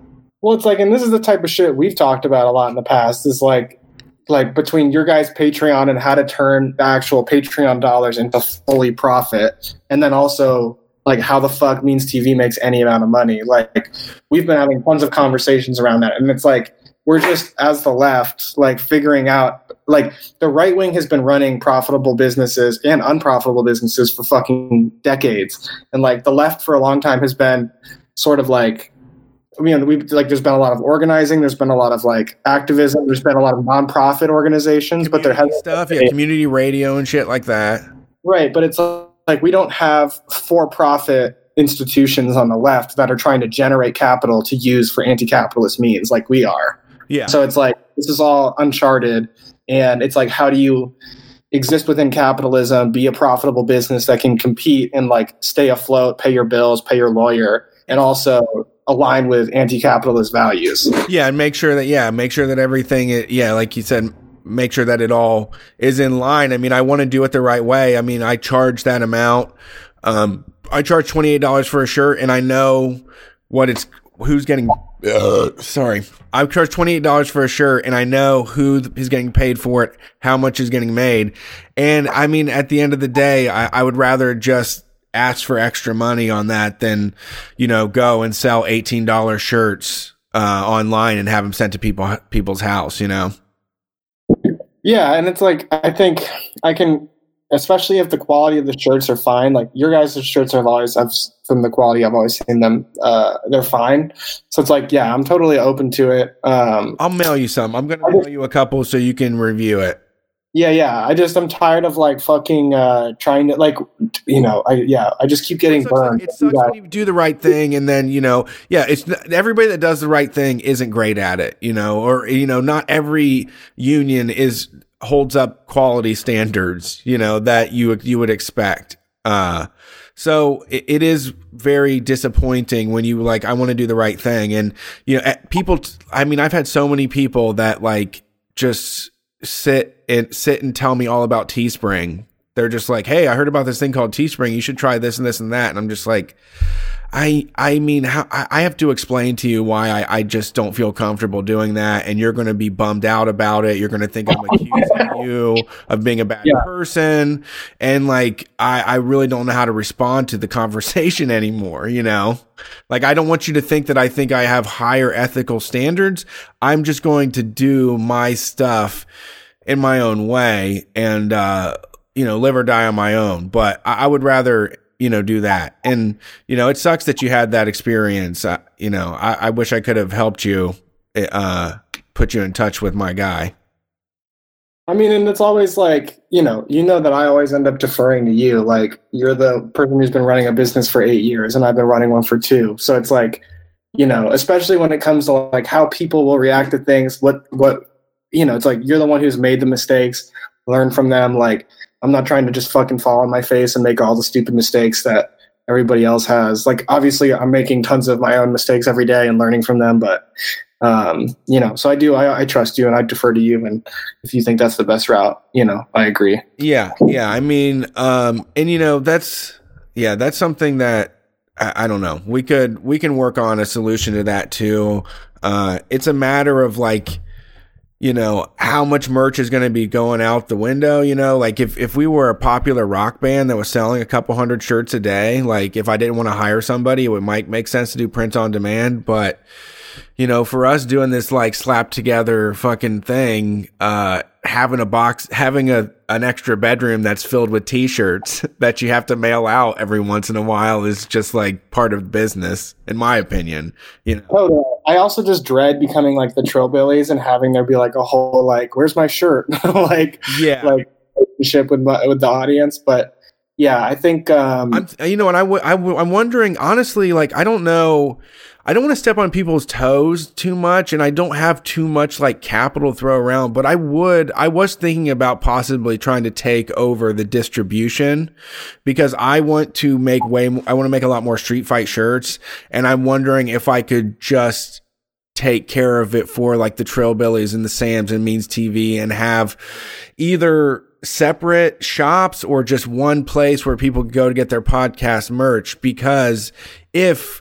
Well, it's like, and this is the type of shit we've talked about a lot in the past. Is like, like between your guys' Patreon and how to turn the actual Patreon dollars into fully profit, and then also like how the fuck means TV makes any amount of money. Like we've been having tons of conversations around that, and it's like we're just as the left like figuring out like the right wing has been running profitable businesses and unprofitable businesses for fucking decades, and like the left for a long time has been sort of like I mean, we like. There's been a lot of organizing. There's been a lot of like activism. There's been a lot of nonprofit organizations, but there has Community stuff, yeah, community radio and shit like that. right. But it's like we don't have for-profit institutions on the left that are trying to generate capital to use for anti-capitalist means, like we are. Yeah. So it's like this is all uncharted, and it's like how do you exist within capitalism, be a profitable business that can compete and like stay afloat, pay your bills, pay your lawyer, and also align with anti-capitalist values. Yeah, and make sure that yeah, make sure that everything yeah, like you said, make sure that it all is in line. I mean, I want to do it the right way. I mean, I charge that amount. Um, I charge twenty eight dollars for a shirt, and I know what it's who's getting. Uh, sorry, I charge twenty eight dollars for a shirt, and I know who th- getting paid for it, how much is getting made, and I mean, at the end of the day, I, I would rather just ask for extra money on that than you know go and sell eighteen dollar shirts uh, online and have them sent to people people's house. You know. Yeah, and it's like I think I can, especially if the quality of the shirts are fine. Like your guys' shirts have always, I've from the quality I've always seen them, uh, they're fine. So it's like, yeah, I'm totally open to it. Um, I'll mail you some. I'm gonna mail you a couple so you can review it. Yeah, yeah. I just I'm tired of like fucking uh, trying to like, you know, I yeah, I just keep getting It sucks, burned. it sucks when you do the right thing and then you know, yeah, it's everybody that does the right thing isn't great at it, you know, or you know, not every union is holds up quality standards, you know, that you you would expect. Uh, so it, it is very disappointing when you like, I want to do the right thing, and you know, eh, people. t- I mean, I've had so many people that like just sit and sit and tell me all about Teespring. They're just like, "Hey, I heard about this thing called Teespring. You should try this and this and that." And I'm just like, I I mean, how, I I have to explain to you why I, I just don't feel comfortable doing that, and you're going to be bummed out about it. You're going to think I'm accusing you of being a bad Yeah. person, and like I I really don't know how to respond to the conversation anymore. You know, like I don't want you to think that I think I have higher ethical standards. I'm just going to do my stuff in my own way, and uh, you know, live or die on my own. But I, I would rather you know, do that. And, you know, it sucks that you had that experience. Uh, you know, I, I wish I could have helped you, uh, put you in touch with my guy. I mean, and it's always like, you know, you know that I always end up deferring to you. Like, you're the person who's been running a business for eight years, and I've been running one for two. So it's like, you know, especially when it comes to like how people will react to things, what, what, you know, it's like you're the one who's made the mistakes, learn from them. Like, I'm not trying to just fucking fall on my face and make all the stupid mistakes that everybody else has. Like, obviously, I'm making tons of my own mistakes every day and learning from them, but um, you know, so I do, I, I trust you and I defer to you. And if you think that's the best route, you know, I agree. Yeah. Yeah. I mean, um, and you know, that's, yeah, that's something that I, I don't know. We could, we can work on a solution to that too. Uh, it's a matter of like, you know, how much merch is going to be going out the window. You know, like if, if we were a popular rock band that was selling a couple hundred shirts a day, like if I didn't want to hire somebody, it might make sense to do print on demand. But, you know, for us doing this like slap together fucking thing, uh, having a box, having a an extra bedroom that's filled with t-shirts that you have to mail out every once in a while is just like part of business, in my opinion. You know. Oh, I also just dread becoming like the Trillbillies and having there be like a whole like, "Where's my shirt?" like, yeah, like relationship with my, with the audience, but. Yeah, I think um, I'm, you know, and I, w- I w- I'm wondering honestly, like I don't know, I don't want to step on people's toes too much and I don't have too much like capital to throw around, but I would, I was thinking about possibly trying to take over the distribution because I want to make way, I want to make a lot more street fight shirts. And I'm wondering if I could just take care of it for like the Trillbillies and the Sams and Means TV and have either separate shops or just one place where people go to get their podcast merch because if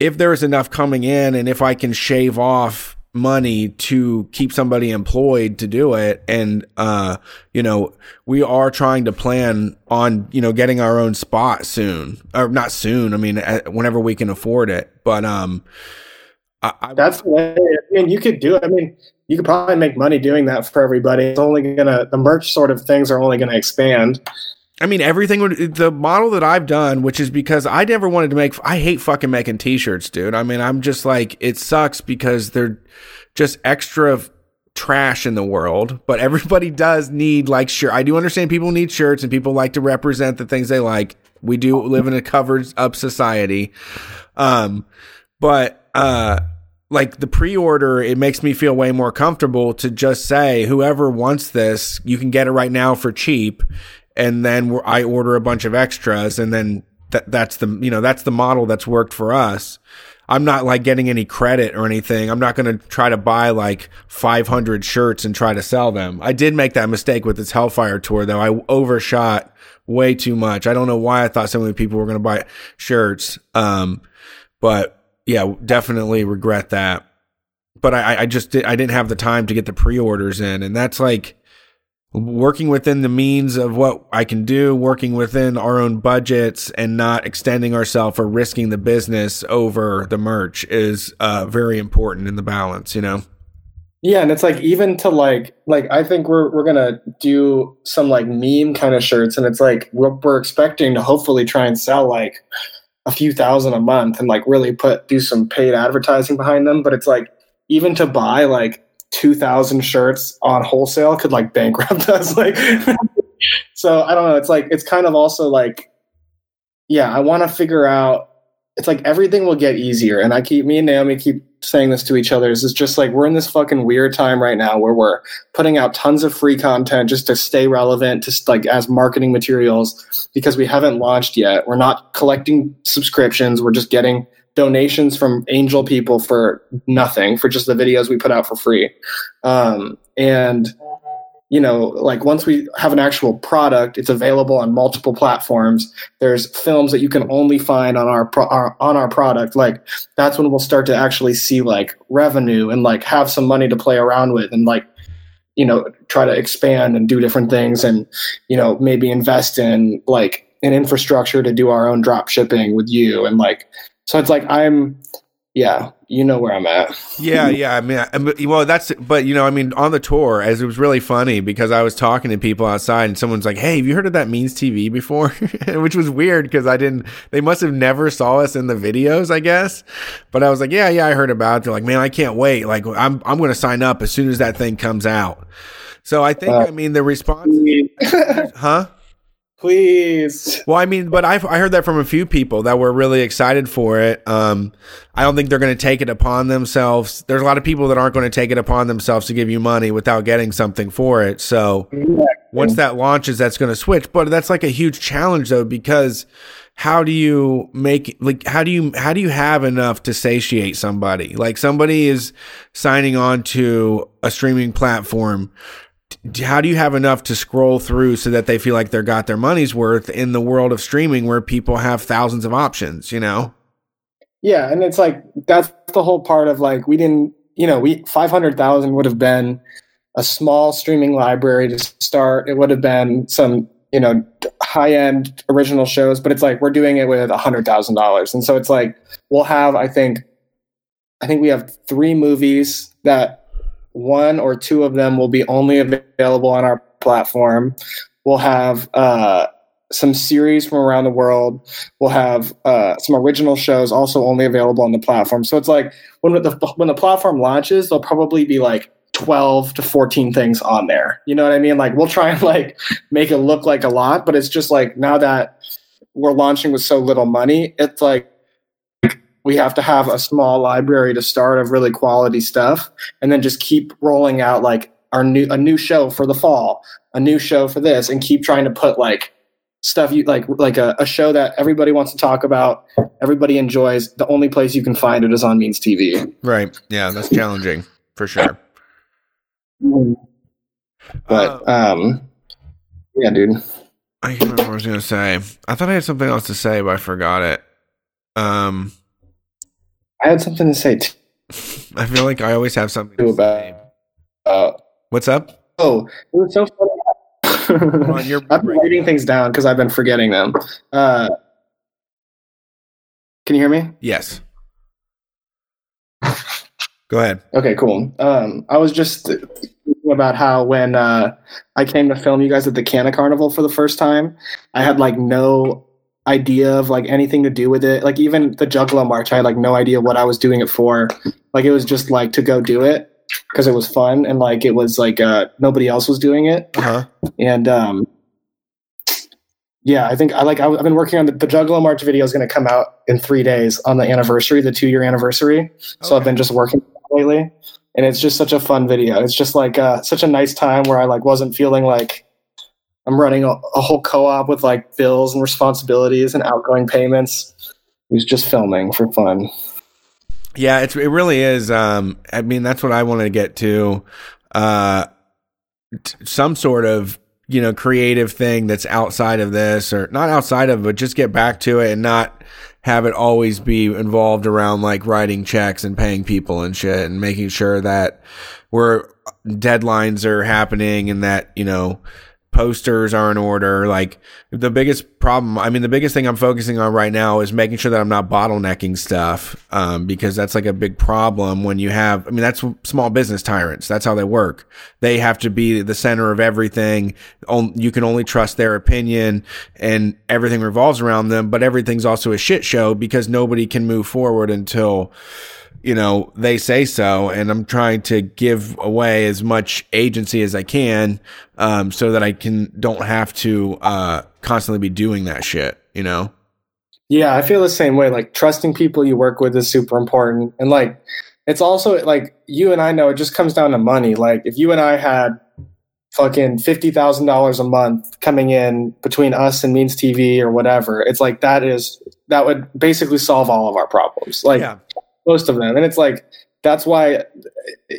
if there is enough coming in and if I can shave off money to keep somebody employed to do it and uh you know we are trying to plan on you know getting our own spot soon or not soon i mean whenever we can afford it but um I, I, that's the way i mean you could do it i mean you could probably make money doing that for everybody. It's only gonna the merch sort of things are only gonna expand I mean, everything would, the model that I've done, which is because I never wanted to make, I hate fucking making t shirts, dude. I mean, I'm just like, it sucks because they're just extra trash in the world, but everybody does need like shirt. I do understand people need shirts and people like to represent the things they like. We do live in a covered up society. Um, but, uh, like the pre-order it makes me feel way more comfortable to just say whoever wants this you can get it right now for cheap and then I order a bunch of extras, and then th- that's the you know that's the model that's worked for us. I'm not like getting any credit or anything. I'm not going to try to buy like 500 shirts and try to sell them. I did make that mistake with this Hellfire tour though. I overshot way too much. I don't know why I thought so many people were going to buy shirts. Um, but yeah, definitely regret that. But I, I just did, I didn't have the time to get the pre-orders in, and that's like working within the means of what I can do, working within our own budgets and not extending ourselves or risking the business over the merch is uh, very important in the balance, you know? Yeah, and it's like even to like like I think we're we're gonna do some like meme kind of shirts, and it's like we're, we're expecting to hopefully try and sell like a few thousand a month and like really put do some paid advertising behind them. But it's like even to buy like 2000 shirts on wholesale could like bankrupt us like so i don't know it's like it's kind of also like yeah i want to figure out it's like everything will get easier and i keep me and naomi keep saying this to each other is it's just like we're in this fucking weird time right now where we're putting out tons of free content just to stay relevant just like as marketing materials because we haven't launched yet. We're not collecting subscriptions we're just getting donations from angel people for nothing for just the videos we put out for free. Um, and you know like once we have an actual product it's available on multiple platforms. There's films that you can only find on our, pro- our on our product. Like that's when we'll start to actually see like revenue and like have some money to play around with and like you know try to expand and do different things and you know maybe invest in like an infrastructure to do our own drop shipping with you and like so it's like I'm, yeah, you know where I'm at. yeah, yeah. I mean, I, well, that's, but you know, I mean, on the tour, as it was really funny because I was talking to people outside, and someone's like, "Hey, have you heard of that Means TV before?" Which was weird because I didn't. They must have never saw us in the videos, I guess. But I was like, "Yeah, yeah, I heard about it." They're like, "Man, I can't wait! Like, I'm I'm going to sign up as soon as that thing comes out." So I think, uh, I mean, the response, huh? Please. Well, I mean, but I've, I heard that from a few people that were really excited for it. Um, I don't think they're going to take it upon themselves. There's a lot of people that aren't going to take it upon themselves to give you money without getting something for it. So once that launches, that's going to switch. But that's like a huge challenge though, because how do you make like how do you how do you have enough to satiate somebody like somebody is signing on to a streaming platform how do you have enough to scroll through so that they feel like they're got their money's worth in the world of streaming where people have thousands of options, you know? Yeah, and it's like that's the whole part of like we didn't you know, we 500,000 would have been a small streaming library to start. It would have been some, you know, high end original shows, but it's like we're doing it with a hundred thousand dollars. And so it's like we'll have, I think, I think we have three movies that one or two of them will be only available on our platform. We'll have uh, some series from around the world. We'll have uh, some original shows also only available on the platform. So it's like when the when the platform launches, there'll probably be like 12 to 14 things on there. You know what I mean? Like we'll try and like make it look like a lot, but it's just like now that we're launching with so little money, it's like we have to have a small library to start of really quality stuff and then just keep rolling out like our new a new show for the fall, a new show for this and keep trying to put like stuff you like like a, a show that everybody wants to talk about, everybody enjoys. The only place you can find it is on Means TV. Right. Yeah, that's challenging for sure. But Uh, um yeah, dude. I can't remember what I was gonna say. I thought I had something else to say, but I forgot it. Um, I had something to say too I feel like I always have something to about say. uh, What's up? oh, it was so funny. on, you're I've been writing things down because I've been forgetting them. Uh, can you hear me? Yes. Go ahead. Okay, cool. Um, I was just thinking about how when uh, I came to film you guys at the Canna Carnival for the first time, I had like no idea of like anything to do with it. Like even the Juggalo March, I had like no idea what I was doing it for. Like it was just like to go do it because it was fun and like it was like uh, nobody else was doing it. Uh huh. and um yeah i think i like I, have been working on the, the juggalo march video is going to come out in three days on the anniversary the two year anniversary so i've been just working lately and it's just such a fun video it's just like uh, such a nice time where i like wasn't feeling like i'm running a, a whole co-op with like bills and responsibilities and outgoing payments was just filming for fun Yeah, it's it really is. Um, I mean, that's what I wanted to get to. Uh, t- some sort of you know creative thing that's outside of this, or not outside of, but just get back to it and not have it always be involved around like writing checks and paying people and shit, and making sure that we're deadlines are happening and that you know posters are in order. Like the biggest problem, I mean, the biggest thing I'm focusing on right now is making sure that I'm not bottlenecking stuff, um, because that's like a big problem when you have, I mean, that's small business tyrants. That's how they work. They have to be the center of everything. You can only trust their opinion and everything revolves around them, but everything's also a shit show because nobody can move forward until, you know, they say so. And I'm trying to give away as much agency as I can, um, so that I can, don't have to, uh, constantly be doing that shit, you know? Yeah, I feel the same way. Like trusting people you work with is super important. And like it's also like you and I know it just comes down to money. Like if you and I had fucking fifty thousand dollars a month coming in between us and Means TV or whatever, it's like that is that would basically solve all of our problems. Like yeah. Most of them. And it's like that's why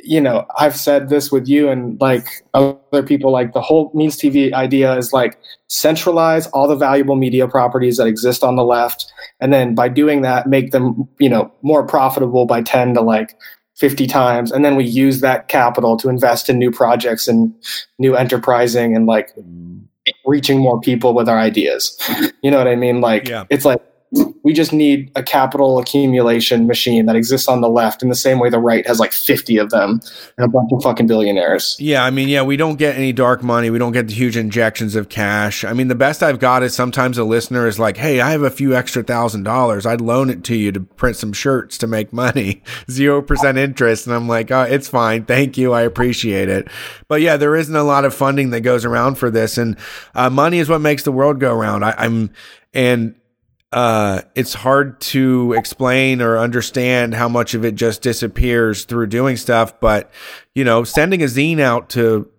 you know I've said this with you and like other people. Like the whole Means TV idea is like centralize all the valuable media properties that exist on the left, and then by doing that, make them you know more profitable by ten to like. 50 times and then we use that capital to invest in new projects and new enterprising and like mm. reaching more people with our ideas you know what i mean like Yeah. it's like we just need a capital accumulation machine that exists on the left in the same way the right has like 50 of them and a bunch of fucking billionaires. Yeah, I mean, yeah, we don't get any dark money. We don't get the huge injections of cash. I mean, the best I've got is sometimes a listener is like, "Hey, I have a few extra thousand dollars. I'd loan it to you to print some shirts to make money, zero percent interest." And I'm like, "Oh, it's fine. Thank you. I appreciate it." But yeah, there isn't a lot of funding that goes around for this, and uh, money is what makes the world go around. I, I'm and uh, it's hard to explain or understand how much of it just disappears through doing stuff. But you know, sending a zine out to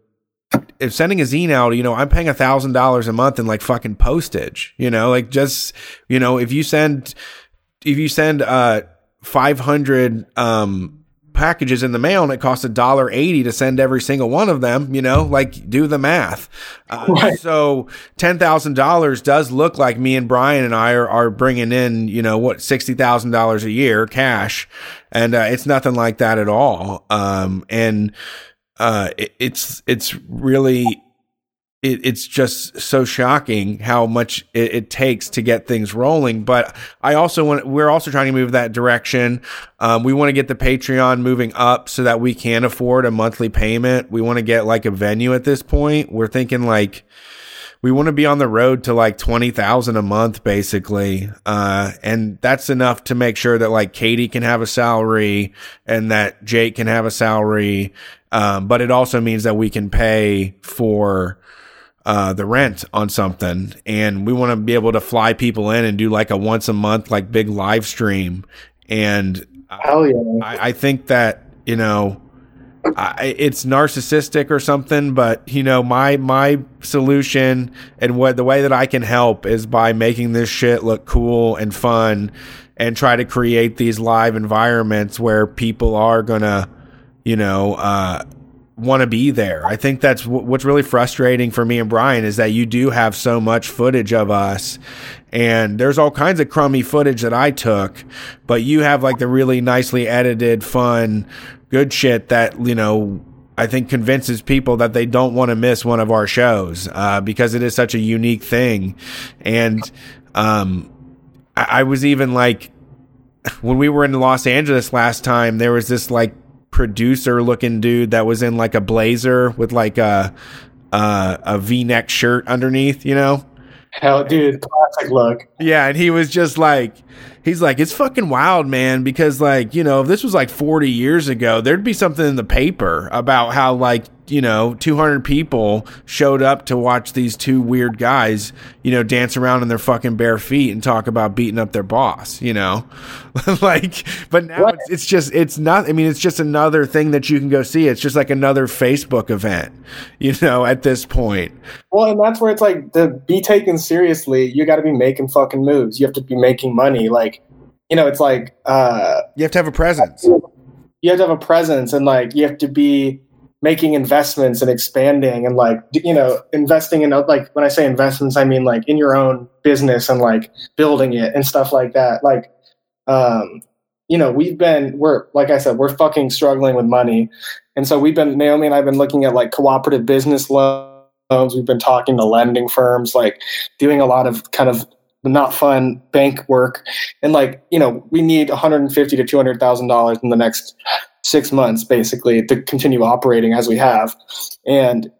if sending a zine out, you know, I'm paying a thousand dollars a month in like fucking postage. You know, like just you know, if you send if you send uh 500 um packages in the mail and it costs a dollar eighty to send every single one of them, you know, like do the math. Uh, right. So ten thousand dollars does look like me and Bryan and I are, are bringing in, you know, what sixty thousand dollars a year cash, and uh, it's nothing like that at all. Um, and uh, it, it's it's really it, it's just so shocking how much it, it, takes to get things rolling. But I also want we're also trying to move that direction. Um, we want to get the Patreon moving up so that we can afford a monthly payment. We want to get like a venue at this point. We're thinking like we want to be on the road to like 20,000 a month basically. Uh, and that's enough to make sure that like Katie can have a salary and that Jake can have a salary. Um, but it also means that we can pay for, uh, the rent on something and we want to be able to fly people in and do like a once a month like big live stream and Hell yeah. I, I think that you know I, it's narcissistic or something but you know my my solution and what the way that I can help is by making this shit look cool and fun and try to create these live environments where people are gonna you know uh want to be there. I think that's w- what's really frustrating for me and Bryan is that you do have so much footage of us and there's all kinds of crummy footage that I took, but you have like the really nicely edited, fun, good shit that, you know, I think convinces people that they don't want to miss one of our shows uh, because it is such a unique thing. And um, I-, I was even like, when we were in Los Angeles last time, there was this like producer looking dude that was in like a blazer with like a a, a V-neck shirt underneath, you know? Hell, dude, classic look. Yeah, and he was just like, he's like, it's fucking wild, man, because like, you know, if this was like 40 years ago, there'd be something in the paper about how like you know, 200 people showed up to watch these two weird guys, you know, dance around in their fucking bare feet and talk about beating up their boss, you know? like, but now it's, it's, just, it's not, I mean, it's just another thing that you can go see. It's just like another Facebook event, you know, at this point. Well, and that's where it's like to be taken seriously, you got to be making fucking moves. You have to be making money. Like, you know, it's like, uh, you have to have a presence. You have to have a presence and like, you have to be, making investments and expanding and like you know investing in like when i say investments i mean like in your own business and like building it and stuff like that. Like um you know we've been we're like i said we're fucking struggling with money. And so we've been naomi and i've been looking at like cooperative business loans. We've been talking to lending firms like doing a lot of kind of not fun bank work and like you know we need 150 to 200 thousand dollars in the next six months basically to continue operating as we have. And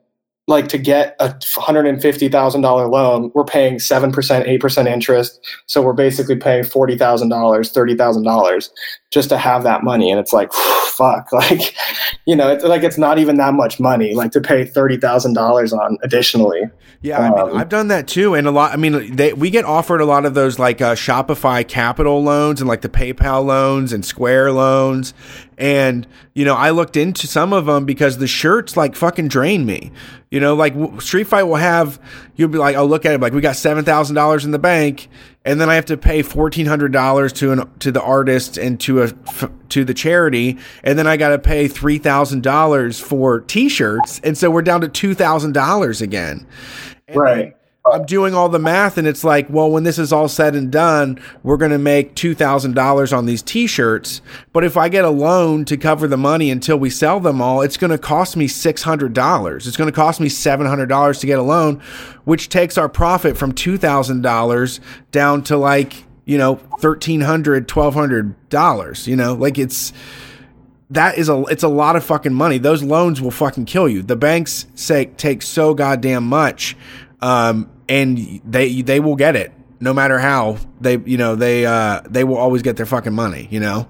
like to get a $150,000 loan, we're paying 7%, 8% interest. So we're basically paying $40,000, $30,000 just to have that money. And it's like, fuck, like, you know, it's like, it's not even that much money, like to pay $30,000 on additionally. Yeah, I mean, um, I've done that too, and a lot. I mean, they, we get offered a lot of those like uh, Shopify Capital loans and like the PayPal loans and Square loans, and you know, I looked into some of them because the shirts like fucking drain me. You know, like Street Fight will have you'll be like, oh, look at it, like we got seven thousand dollars in the bank, and then I have to pay fourteen hundred dollars to an to the artist and to a to the charity, and then I got to pay three thousand dollars for T-shirts, and so we're down to two thousand dollars again. And right. I'm doing all the math, and it's like, well, when this is all said and done, we're going to make two thousand dollars on these T-shirts. But if I get a loan to cover the money until we sell them all, it's going to cost me six hundred dollars. It's going to cost me seven hundred dollars to get a loan, which takes our profit from two thousand dollars down to like you know thirteen hundred, twelve hundred dollars. You know, like it's that is a it's a lot of fucking money. Those loans will fucking kill you. The banks say take so goddamn much, um, and they they will get it no matter how they you know they uh they will always get their fucking money. You know.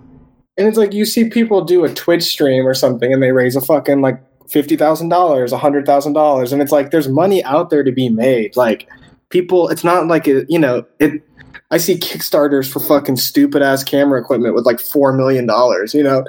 And it's like you see people do a Twitch stream or something, and they raise a fucking like fifty thousand dollars, a hundred thousand dollars, and it's like there's money out there to be made. Like people, it's not like it, you know it I see Kickstarters for fucking stupid ass camera equipment with like four million dollars. You know,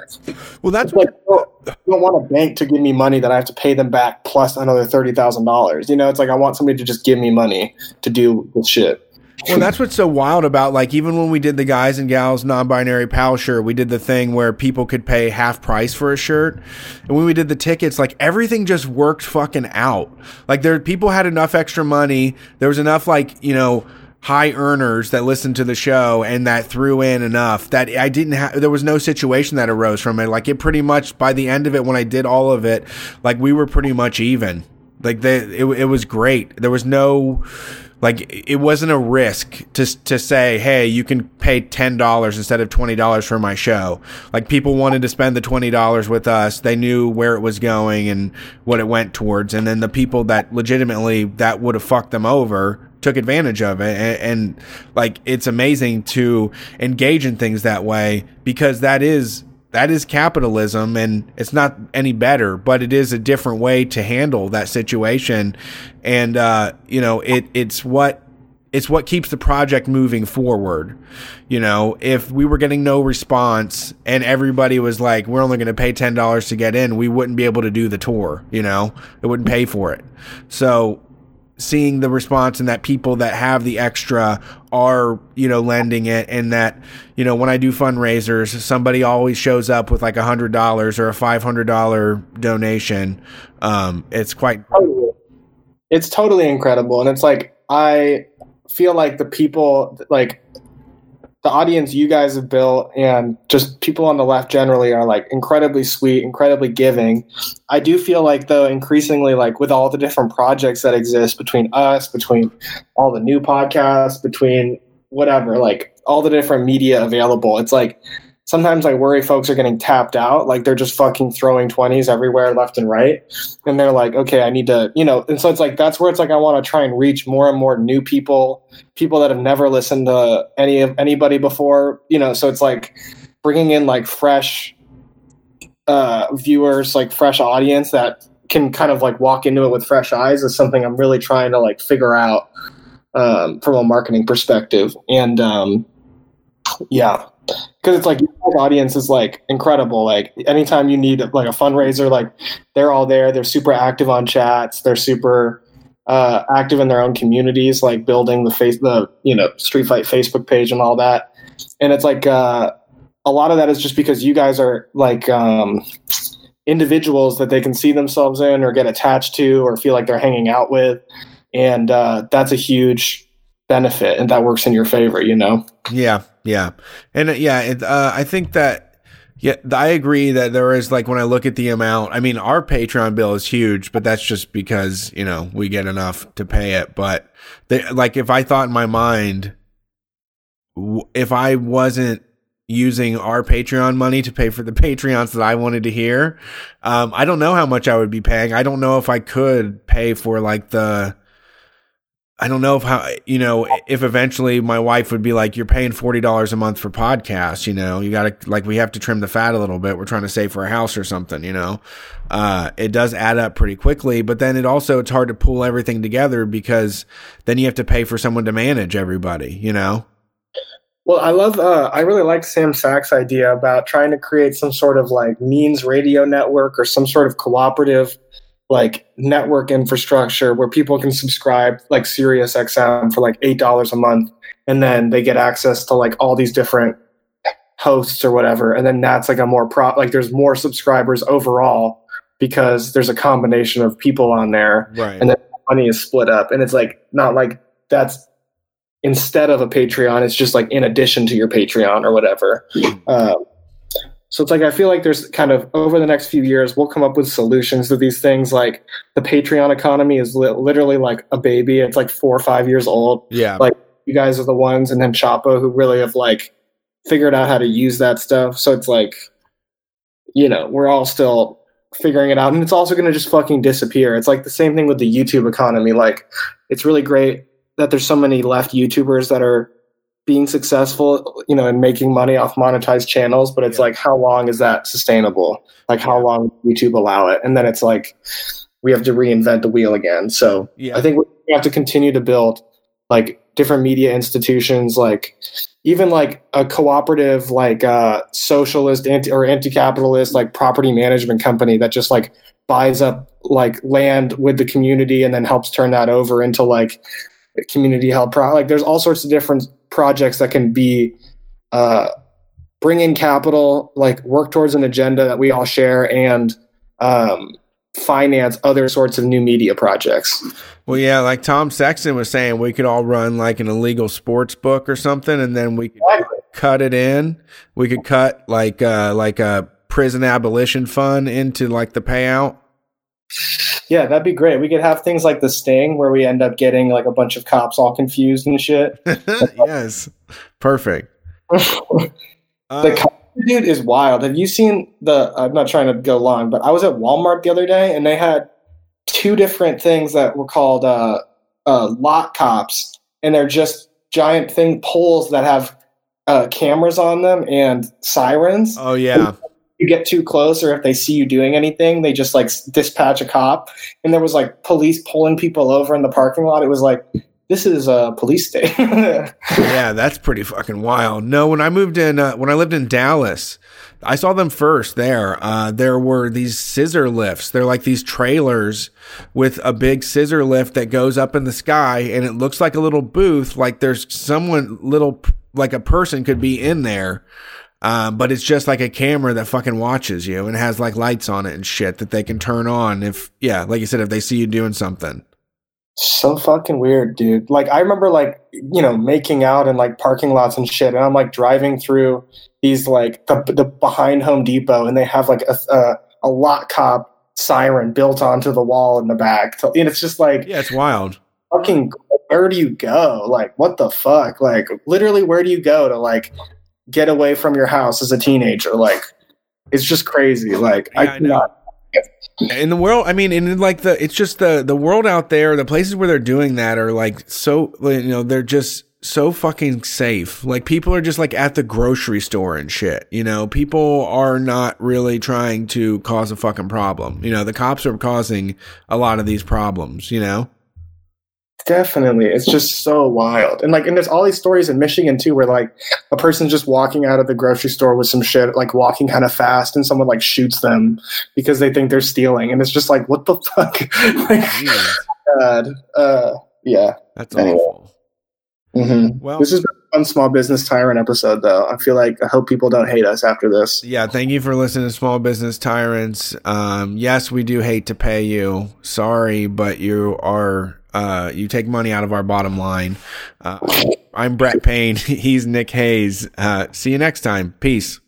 well that's like I oh, don't want a bank to give me money that I have to pay them back plus another thirty thousand dollars. You know, it's like I want somebody to just give me money to do this shit. Well, that's what's so wild about like even when we did the guys and gals non-binary pal shirt, we did the thing where people could pay half price for a shirt. And when we did the tickets, like everything just worked fucking out. Like there people had enough extra money. There was enough like, you know, high earners that listened to the show and that threw in enough that I didn't have there was no situation that arose from it. Like it pretty much by the end of it when I did all of it, like we were pretty much even. Like they it, it was great. There was no like it wasn't a risk to to say, "Hey, you can pay ten dollars instead of twenty dollars for my show." Like people wanted to spend the twenty dollars with us. They knew where it was going and what it went towards, and then the people that legitimately that would have fucked them over took advantage of it and, and, like it's amazing to engage in things that way because that is that is capitalism and it's not any better but it is a different way to handle that situation. And uh, you know it it's what it's what keeps the project moving forward. You know if we were getting no response and everybody was like we're only going to pay $10 to get in we wouldn't be able to do the tour you know? It wouldn't pay for it. So seeing the response and that people that have the extra are you know lending it and that you know when i do fundraisers somebody always shows up with like a hundred dollars or a five hundred dollar donation. Um it's quite it's totally incredible. And it's like i feel like the people like the audience you guys have built and just people on the left generally are like incredibly sweet, incredibly giving. I do feel like though increasingly like with all the different projects that exist between us, between all the new podcasts, between whatever, like all the different media available, it's like sometimes I worry folks are getting tapped out. Like they're just fucking throwing 20s everywhere left and right. And they're like, okay, I need to, you know, and so it's like, that's where it's like, I want to try and reach more and more new people, people that have never listened to any of anybody before, you know, so it's like bringing in like fresh uh, viewers, like fresh audience that can kind of like walk into it with fresh eyes is something I'm really trying to like figure out um, from a marketing perspective. And um, yeah, because it's like your audience is like incredible. Like anytime you need like a fundraiser, like they're all there. They're super active on chats. They're super uh, active in their own communities, like building the face the you know Street Fight Facebook page and all that. And it's like uh, a lot of that is just because you guys are like um, individuals that they can see themselves in or get attached to or feel like they're hanging out with, and uh, that's a huge benefit and that works in your favor. You know? Yeah, yeah, and uh, yeah, it, uh, I think that. Yeah, I agree that there is like when I look at the amount. I mean, our Patreon bill is huge, but that's just because you know we get enough to pay it. But they, like, if I thought in my mind, if I wasn't using our Patreon money to pay for the Patreons that I wanted to hear, um, I don't know how much I would be paying. I don't know if I could pay for like the I don't know if how you know if eventually my wife would be like, "You're paying forty dollars a month for podcasts." You know, you got to like we have to trim the fat a little bit. We're trying to save for a house or something. You know, uh, it does add up pretty quickly. But then it also it's hard to pull everything together because then you have to pay for someone to manage everybody. You know. Well, I love. Uh, I really like Sam Sack's idea about trying to create some sort of like means radio network or some sort of cooperative like network infrastructure where people can subscribe like Sirius XM for like eight dollars a month, and then they get access to like all these different hosts or whatever, and then that's like a more pro like there's more subscribers overall because there's a combination of people on there, right. and then money is split up, and it's like not like that's instead of a Patreon, it's just like in addition to your Patreon or whatever. Um, so it's like I feel like there's kind of over the next few years we'll come up with solutions to these things. Like the Patreon economy is li- literally like a baby. It's like four or five years old. Yeah. Like you guys are the ones, and then Chapo who really have like figured out how to use that stuff. So it's like, you know, we're all still figuring it out, and it's also going to just fucking disappear. It's like the same thing with the YouTube economy. Like it's really great that there's so many left YouTubers that are being successful, you know, and making money off monetized channels, but it's yeah. like how long is that sustainable? Like how long YouTube allow it? And then it's like we have to reinvent the wheel again. So yeah. I think we have to continue to build like different media institutions, like even like a cooperative, like uh, socialist anti or anti-capitalist, like property management company that just like buys up like land with the community and then helps turn that over into like community held pro. Like there's all sorts of different projects that can be uh, bring in capital, like work towards an agenda that we all share, and um, finance other sorts of new media projects. Well, yeah, like Tom Sexton was saying, we could all run like an illegal sports book or something, and then we could exactly. cut it in. We could cut like uh, like a prison abolition fund into like the payout. Yeah, that'd be great. We could have things like the Sting, where we end up getting like a bunch of cops all confused and shit. yes, perfect. the uh, dude is wild. Have you seen the? I'm not trying to go long, but I was at Walmart the other day, and they had two different things that were called uh, uh, lot cops, and they're just giant thing poles that have uh, cameras on them and sirens. Oh yeah. You get too close, or if they see you doing anything, they just like dispatch a cop. And there was like police pulling people over in the parking lot. It was like this is a police state. yeah, that's pretty fucking wild. No, when I moved in, uh, when I lived in Dallas, I saw them first there. Uh, there were these scissor lifts. They're like these trailers with a big scissor lift that goes up in the sky, and it looks like a little booth. Like there's someone little, like a person could be in there. Uh, but it's just like a camera that fucking watches you and has like lights on it and shit that they can turn on if, yeah, like you said, if they see you doing something so fucking weird, dude. Like I remember like, you know, making out in like parking lots and shit. And I'm like driving through these like the, the behind Home Depot and they have like a, a, a lot cop siren built onto the wall in the back. And it's just like, yeah, it's wild. Fucking, where do you go? Like, what the fuck? Like, literally, where do you go to like get away from your house as a teenager? Like, it's just crazy. Like, yeah, I, I know in the world i mean in like the it's just the the world out there the places where they're doing that are like so you know they're just so fucking safe like people are just like at the grocery store and shit you know people are not really trying to cause a fucking problem you know the cops are causing a lot of these problems you know Definitely. It's just so wild. And like and there's all these stories in Michigan too where like a person's just walking out of the grocery store with some shit, like walking kind of fast and someone like shoots them because they think they're stealing. And it's just like, what the fuck? like God. Uh yeah. That's anyway. awful. Mm-hmm. Well, this is a fun small business tyrant episode, though. I feel like I hope people don't hate us after this. Yeah, thank you for listening to Small Business Tyrants. Um, yes, we do hate to pay you. Sorry, but you are uh, you take money out of our bottom line. Uh, I'm Brett Payne. He's Nick Hayes. Uh, see you next time. Peace.